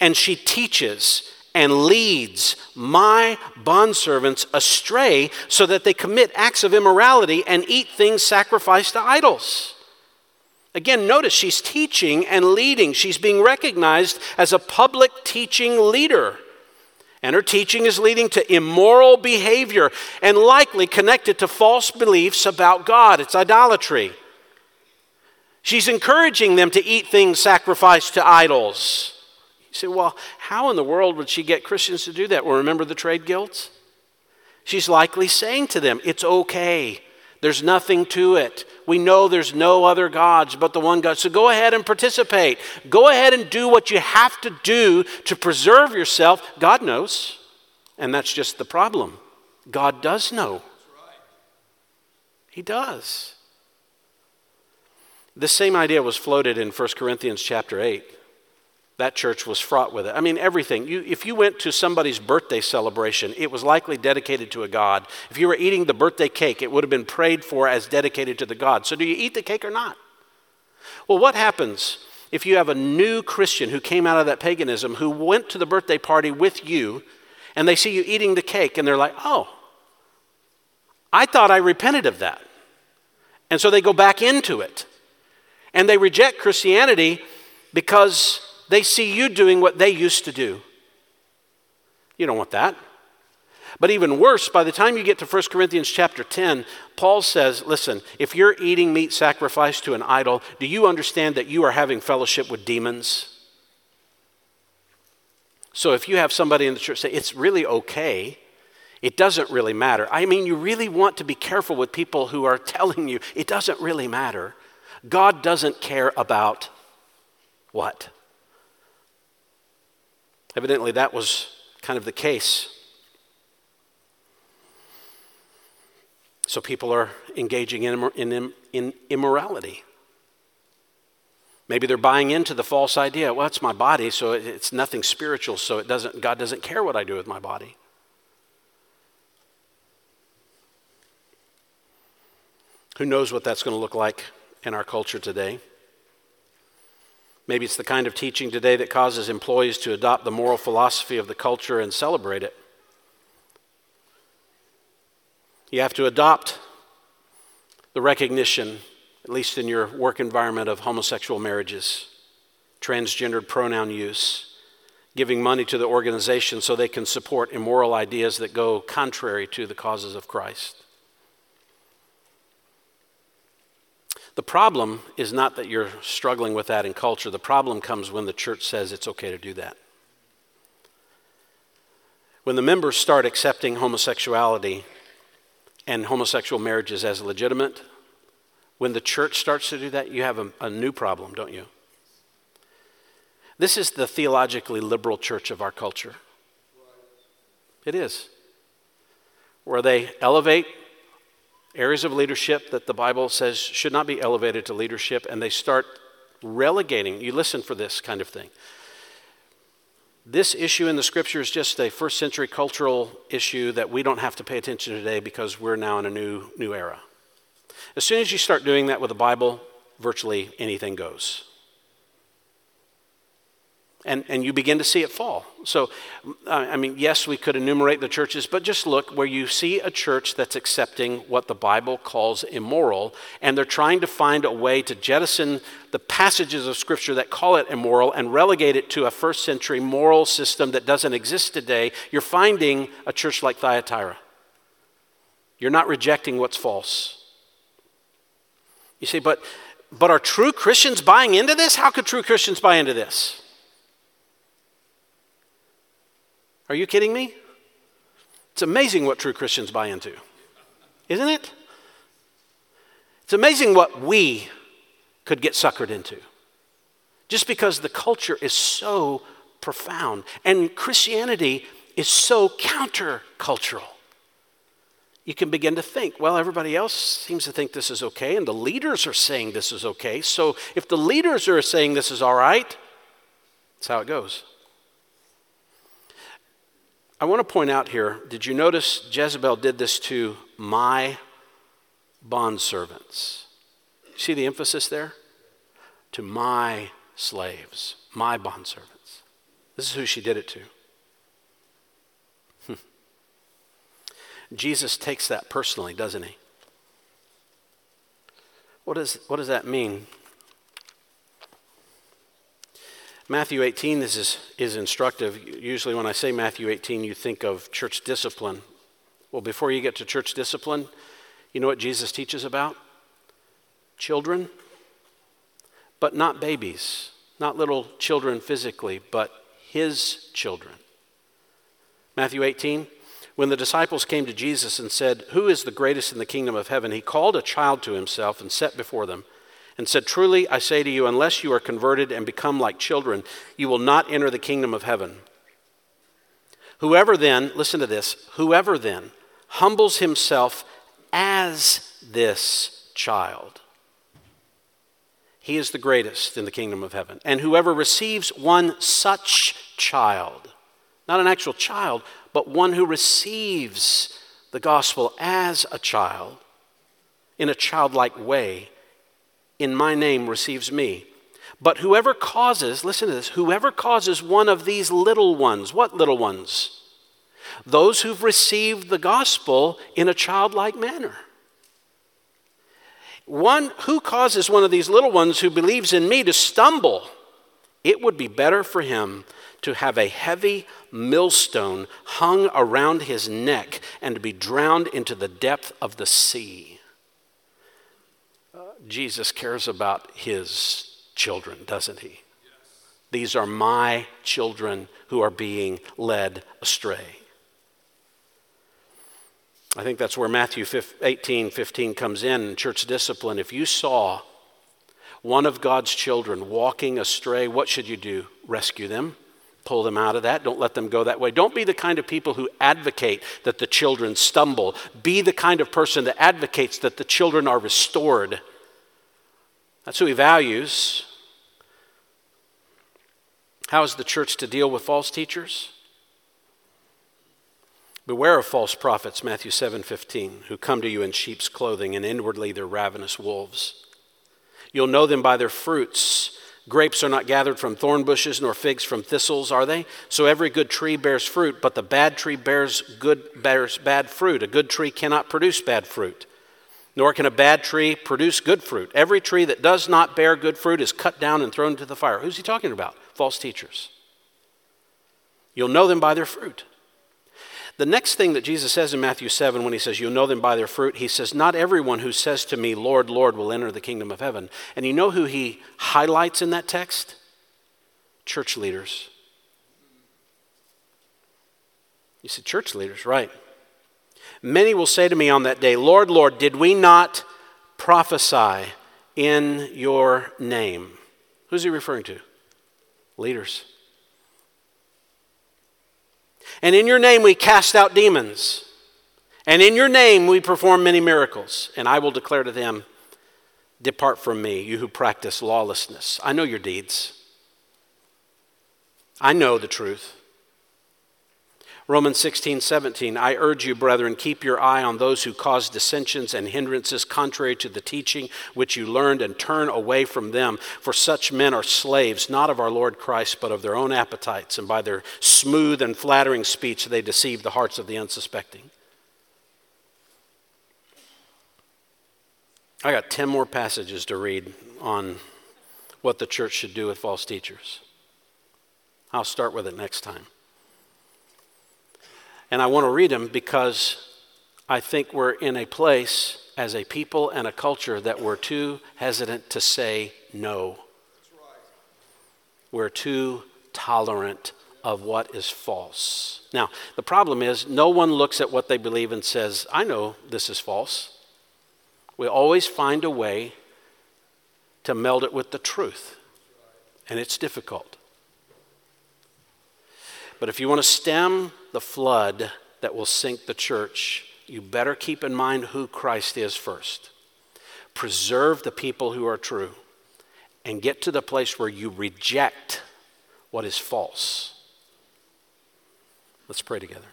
and she teaches and leads my bondservants astray so that they commit acts of immorality and eat things sacrificed to idols. Again, notice she's teaching and leading. She's being recognized as a public teaching leader. And her teaching is leading to immoral behavior and likely connected to false beliefs about God. It's idolatry. She's encouraging them to eat things sacrificed to idols. Say, well, how in the world would she get Christians to do that? Well, remember the trade guilds? She's likely saying to them, it's okay. There's nothing to it. We know there's no other gods but the one God. So go ahead and participate. Go ahead and do what you have to do to preserve yourself. God knows. And that's just the problem. God does know. He does. The same idea was floated in 1 Corinthians chapter 8 that church was fraught with it. I mean, everything. You, if you went to somebody's birthday celebration, it was likely dedicated to a God. If you were eating the birthday cake, it would have been prayed for as dedicated to the God. So, do you eat the cake or not? Well, what happens if you have a new Christian who came out of that paganism who went to the birthday party with you and they see you eating the cake and they're like, oh, I thought I repented of that. And so they go back into it and they reject Christianity because they see you doing what they used to do. You don't want that. But even worse, by the time you get to 1 Corinthians chapter 10, Paul says, listen, if you're eating meat sacrificed to an idol, do you understand that you are having fellowship with demons? So if you have somebody in the church say, it's really okay, it doesn't really matter. I mean, you really want to be careful with people who are telling you it doesn't really matter. God doesn't care about what? Evidently, that was kind of the case. So people are engaging in, in, in immorality. Maybe they're buying into the false idea. Well, it's my body, so it's nothing spiritual, so it doesn't, God doesn't care what I do with my body. Who knows what that's going to look like in our culture today? Maybe it's the kind of teaching today that causes employees to adopt the moral philosophy of the culture and celebrate it. You have to adopt the recognition, at least in your work environment, of homosexual marriages, transgendered pronoun use, giving money to the organization so they can support immoral ideas that go contrary to the causes of Christ. The problem is not that you're struggling with that in culture. The problem comes when the church says it's okay to do that. When the members start accepting homosexuality and homosexual marriages as legitimate, when the church starts to do that, you have a, a new problem, don't you? This is the theologically liberal church of our culture. It is. Where they elevate areas of leadership that the Bible says should not be elevated to leadership, and they start relegating. You listen for this kind of thing. This issue in the scripture is just a first century cultural issue that we don't have to pay attention to today because we're now in a new, new era. As soon as you start doing that with the Bible, virtually anything goes and, and you begin to see it fall. So, I mean, yes, we could enumerate the churches, but just look where you see a church that's accepting what the Bible calls immoral, and they're trying to find a way to jettison the passages of Scripture that call it immoral and relegate it to a first century moral system that doesn't exist today. You're finding a church like Thyatira. You're not rejecting what's false. You say, but, but are true Christians buying into this? How could true Christians buy into this? Are you kidding me? It's amazing what true Christians buy into, isn't it? It's amazing what we could get suckered into just because the culture is so profound and Christianity is so countercultural. You can begin to think, well, everybody else seems to think this is okay, and the leaders are saying this is okay. So if the leaders are saying this is all right, that's how it goes. I want to point out here did you notice Jezebel did this to my bondservants? See the emphasis there? To my slaves, my bondservants. This is who she did it to. Hmm. Jesus takes that personally, doesn't he? What, is, what does that mean? Matthew 18 this is, is instructive. Usually, when I say Matthew 18, you think of church discipline. Well, before you get to church discipline, you know what Jesus teaches about? Children, but not babies, not little children physically, but his children. Matthew 18, when the disciples came to Jesus and said, Who is the greatest in the kingdom of heaven? He called a child to himself and set before them and said, Truly I say to you, unless you are converted and become like children, you will not enter the kingdom of heaven. Whoever then, listen to this, whoever then humbles himself as this child, he is the greatest in the kingdom of heaven. And whoever receives one such child, not an actual child, but one who receives the gospel as a child in a childlike way, in my name receives me. But whoever causes, listen to this, whoever causes one of these little ones, what little ones? Those who've received the gospel in a childlike manner. One who causes one of these little ones who believes in me to stumble, it would be better for him to have a heavy millstone hung around his neck and to be drowned into the depth of the sea. Jesus cares about his children, doesn't he? Yes. These are my children who are being led astray. I think that's where Matthew 18 15 comes in, church discipline. If you saw one of God's children walking astray, what should you do? Rescue them, pull them out of that. Don't let them go that way. Don't be the kind of people who advocate that the children stumble. Be the kind of person that advocates that the children are restored that's who he values. How is the church to deal with false teachers? Beware of false prophets, Matthew 7:15, who come to you in sheep's clothing, and inwardly they're ravenous wolves. You'll know them by their fruits. Grapes are not gathered from thorn bushes, nor figs from thistles, are they? So every good tree bears fruit, but the bad tree bears good bears bad fruit. A good tree cannot produce bad fruit, nor can a bad tree produce good fruit. Every tree that does not bear good fruit is cut down and thrown into the fire. Who's he talking about? False teachers. You'll know them by their fruit. The next thing that Jesus says in Matthew 7 when he says, You'll know them by their fruit, he says, Not everyone who says to me, Lord, Lord, will enter the kingdom of heaven. And you know who he highlights in that text? Church leaders. You said, Church leaders, right. Many will say to me on that day, Lord, Lord, did we not prophesy in your name? Who's he referring to? Leaders. And in your name we cast out demons. And in your name we perform many miracles. And I will declare to them, Depart from me, you who practice lawlessness. I know your deeds. I know the truth. Romans 16, 17. I urge you, brethren, keep your eye on those who cause dissensions and hindrances contrary to the teaching which you learned, and turn away from them. For such men are slaves, not of our Lord Christ, but of their own appetites, and by their smooth and flattering speech they deceive the hearts of the unsuspecting. I got 10 more passages to read on what the church should do with false teachers. I'll start with it next time. And I want to read them because I think we're in a place as a people and a culture that we're too hesitant to say no. We're too tolerant of what is false. Now, the problem is no one looks at what they believe and says, I know this is false. We always find a way to meld it with the truth, and it's difficult. But if you want to stem the flood that will sink the church, you better keep in mind who Christ is first. Preserve the people who are true and get to the place where you reject what is false. Let's pray together.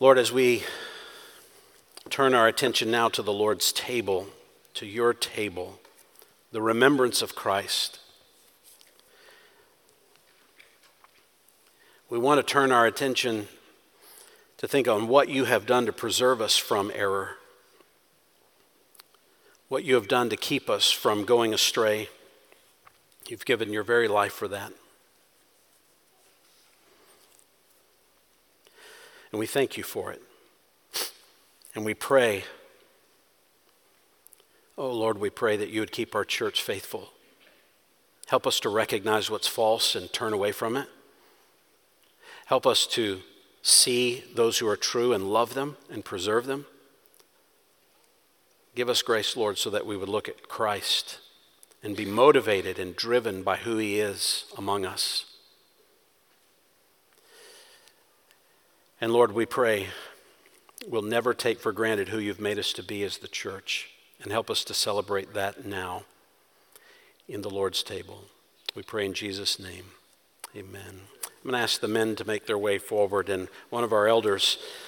Lord, as we turn our attention now to the Lord's table, to your table, the remembrance of Christ. We want to turn our attention to think on what you have done to preserve us from error, what you have done to keep us from going astray. You've given your very life for that. And we thank you for it. And we pray Oh Lord, we pray that you would keep our church faithful. Help us to recognize what's false and turn away from it. Help us to see those who are true and love them and preserve them. Give us grace, Lord, so that we would look at Christ and be motivated and driven by who he is among us. And Lord, we pray we'll never take for granted who you've made us to be as the church and help us to celebrate that now in the Lord's table. We pray in Jesus' name. Amen. I'm going to ask the men to make their way forward, and one of our elders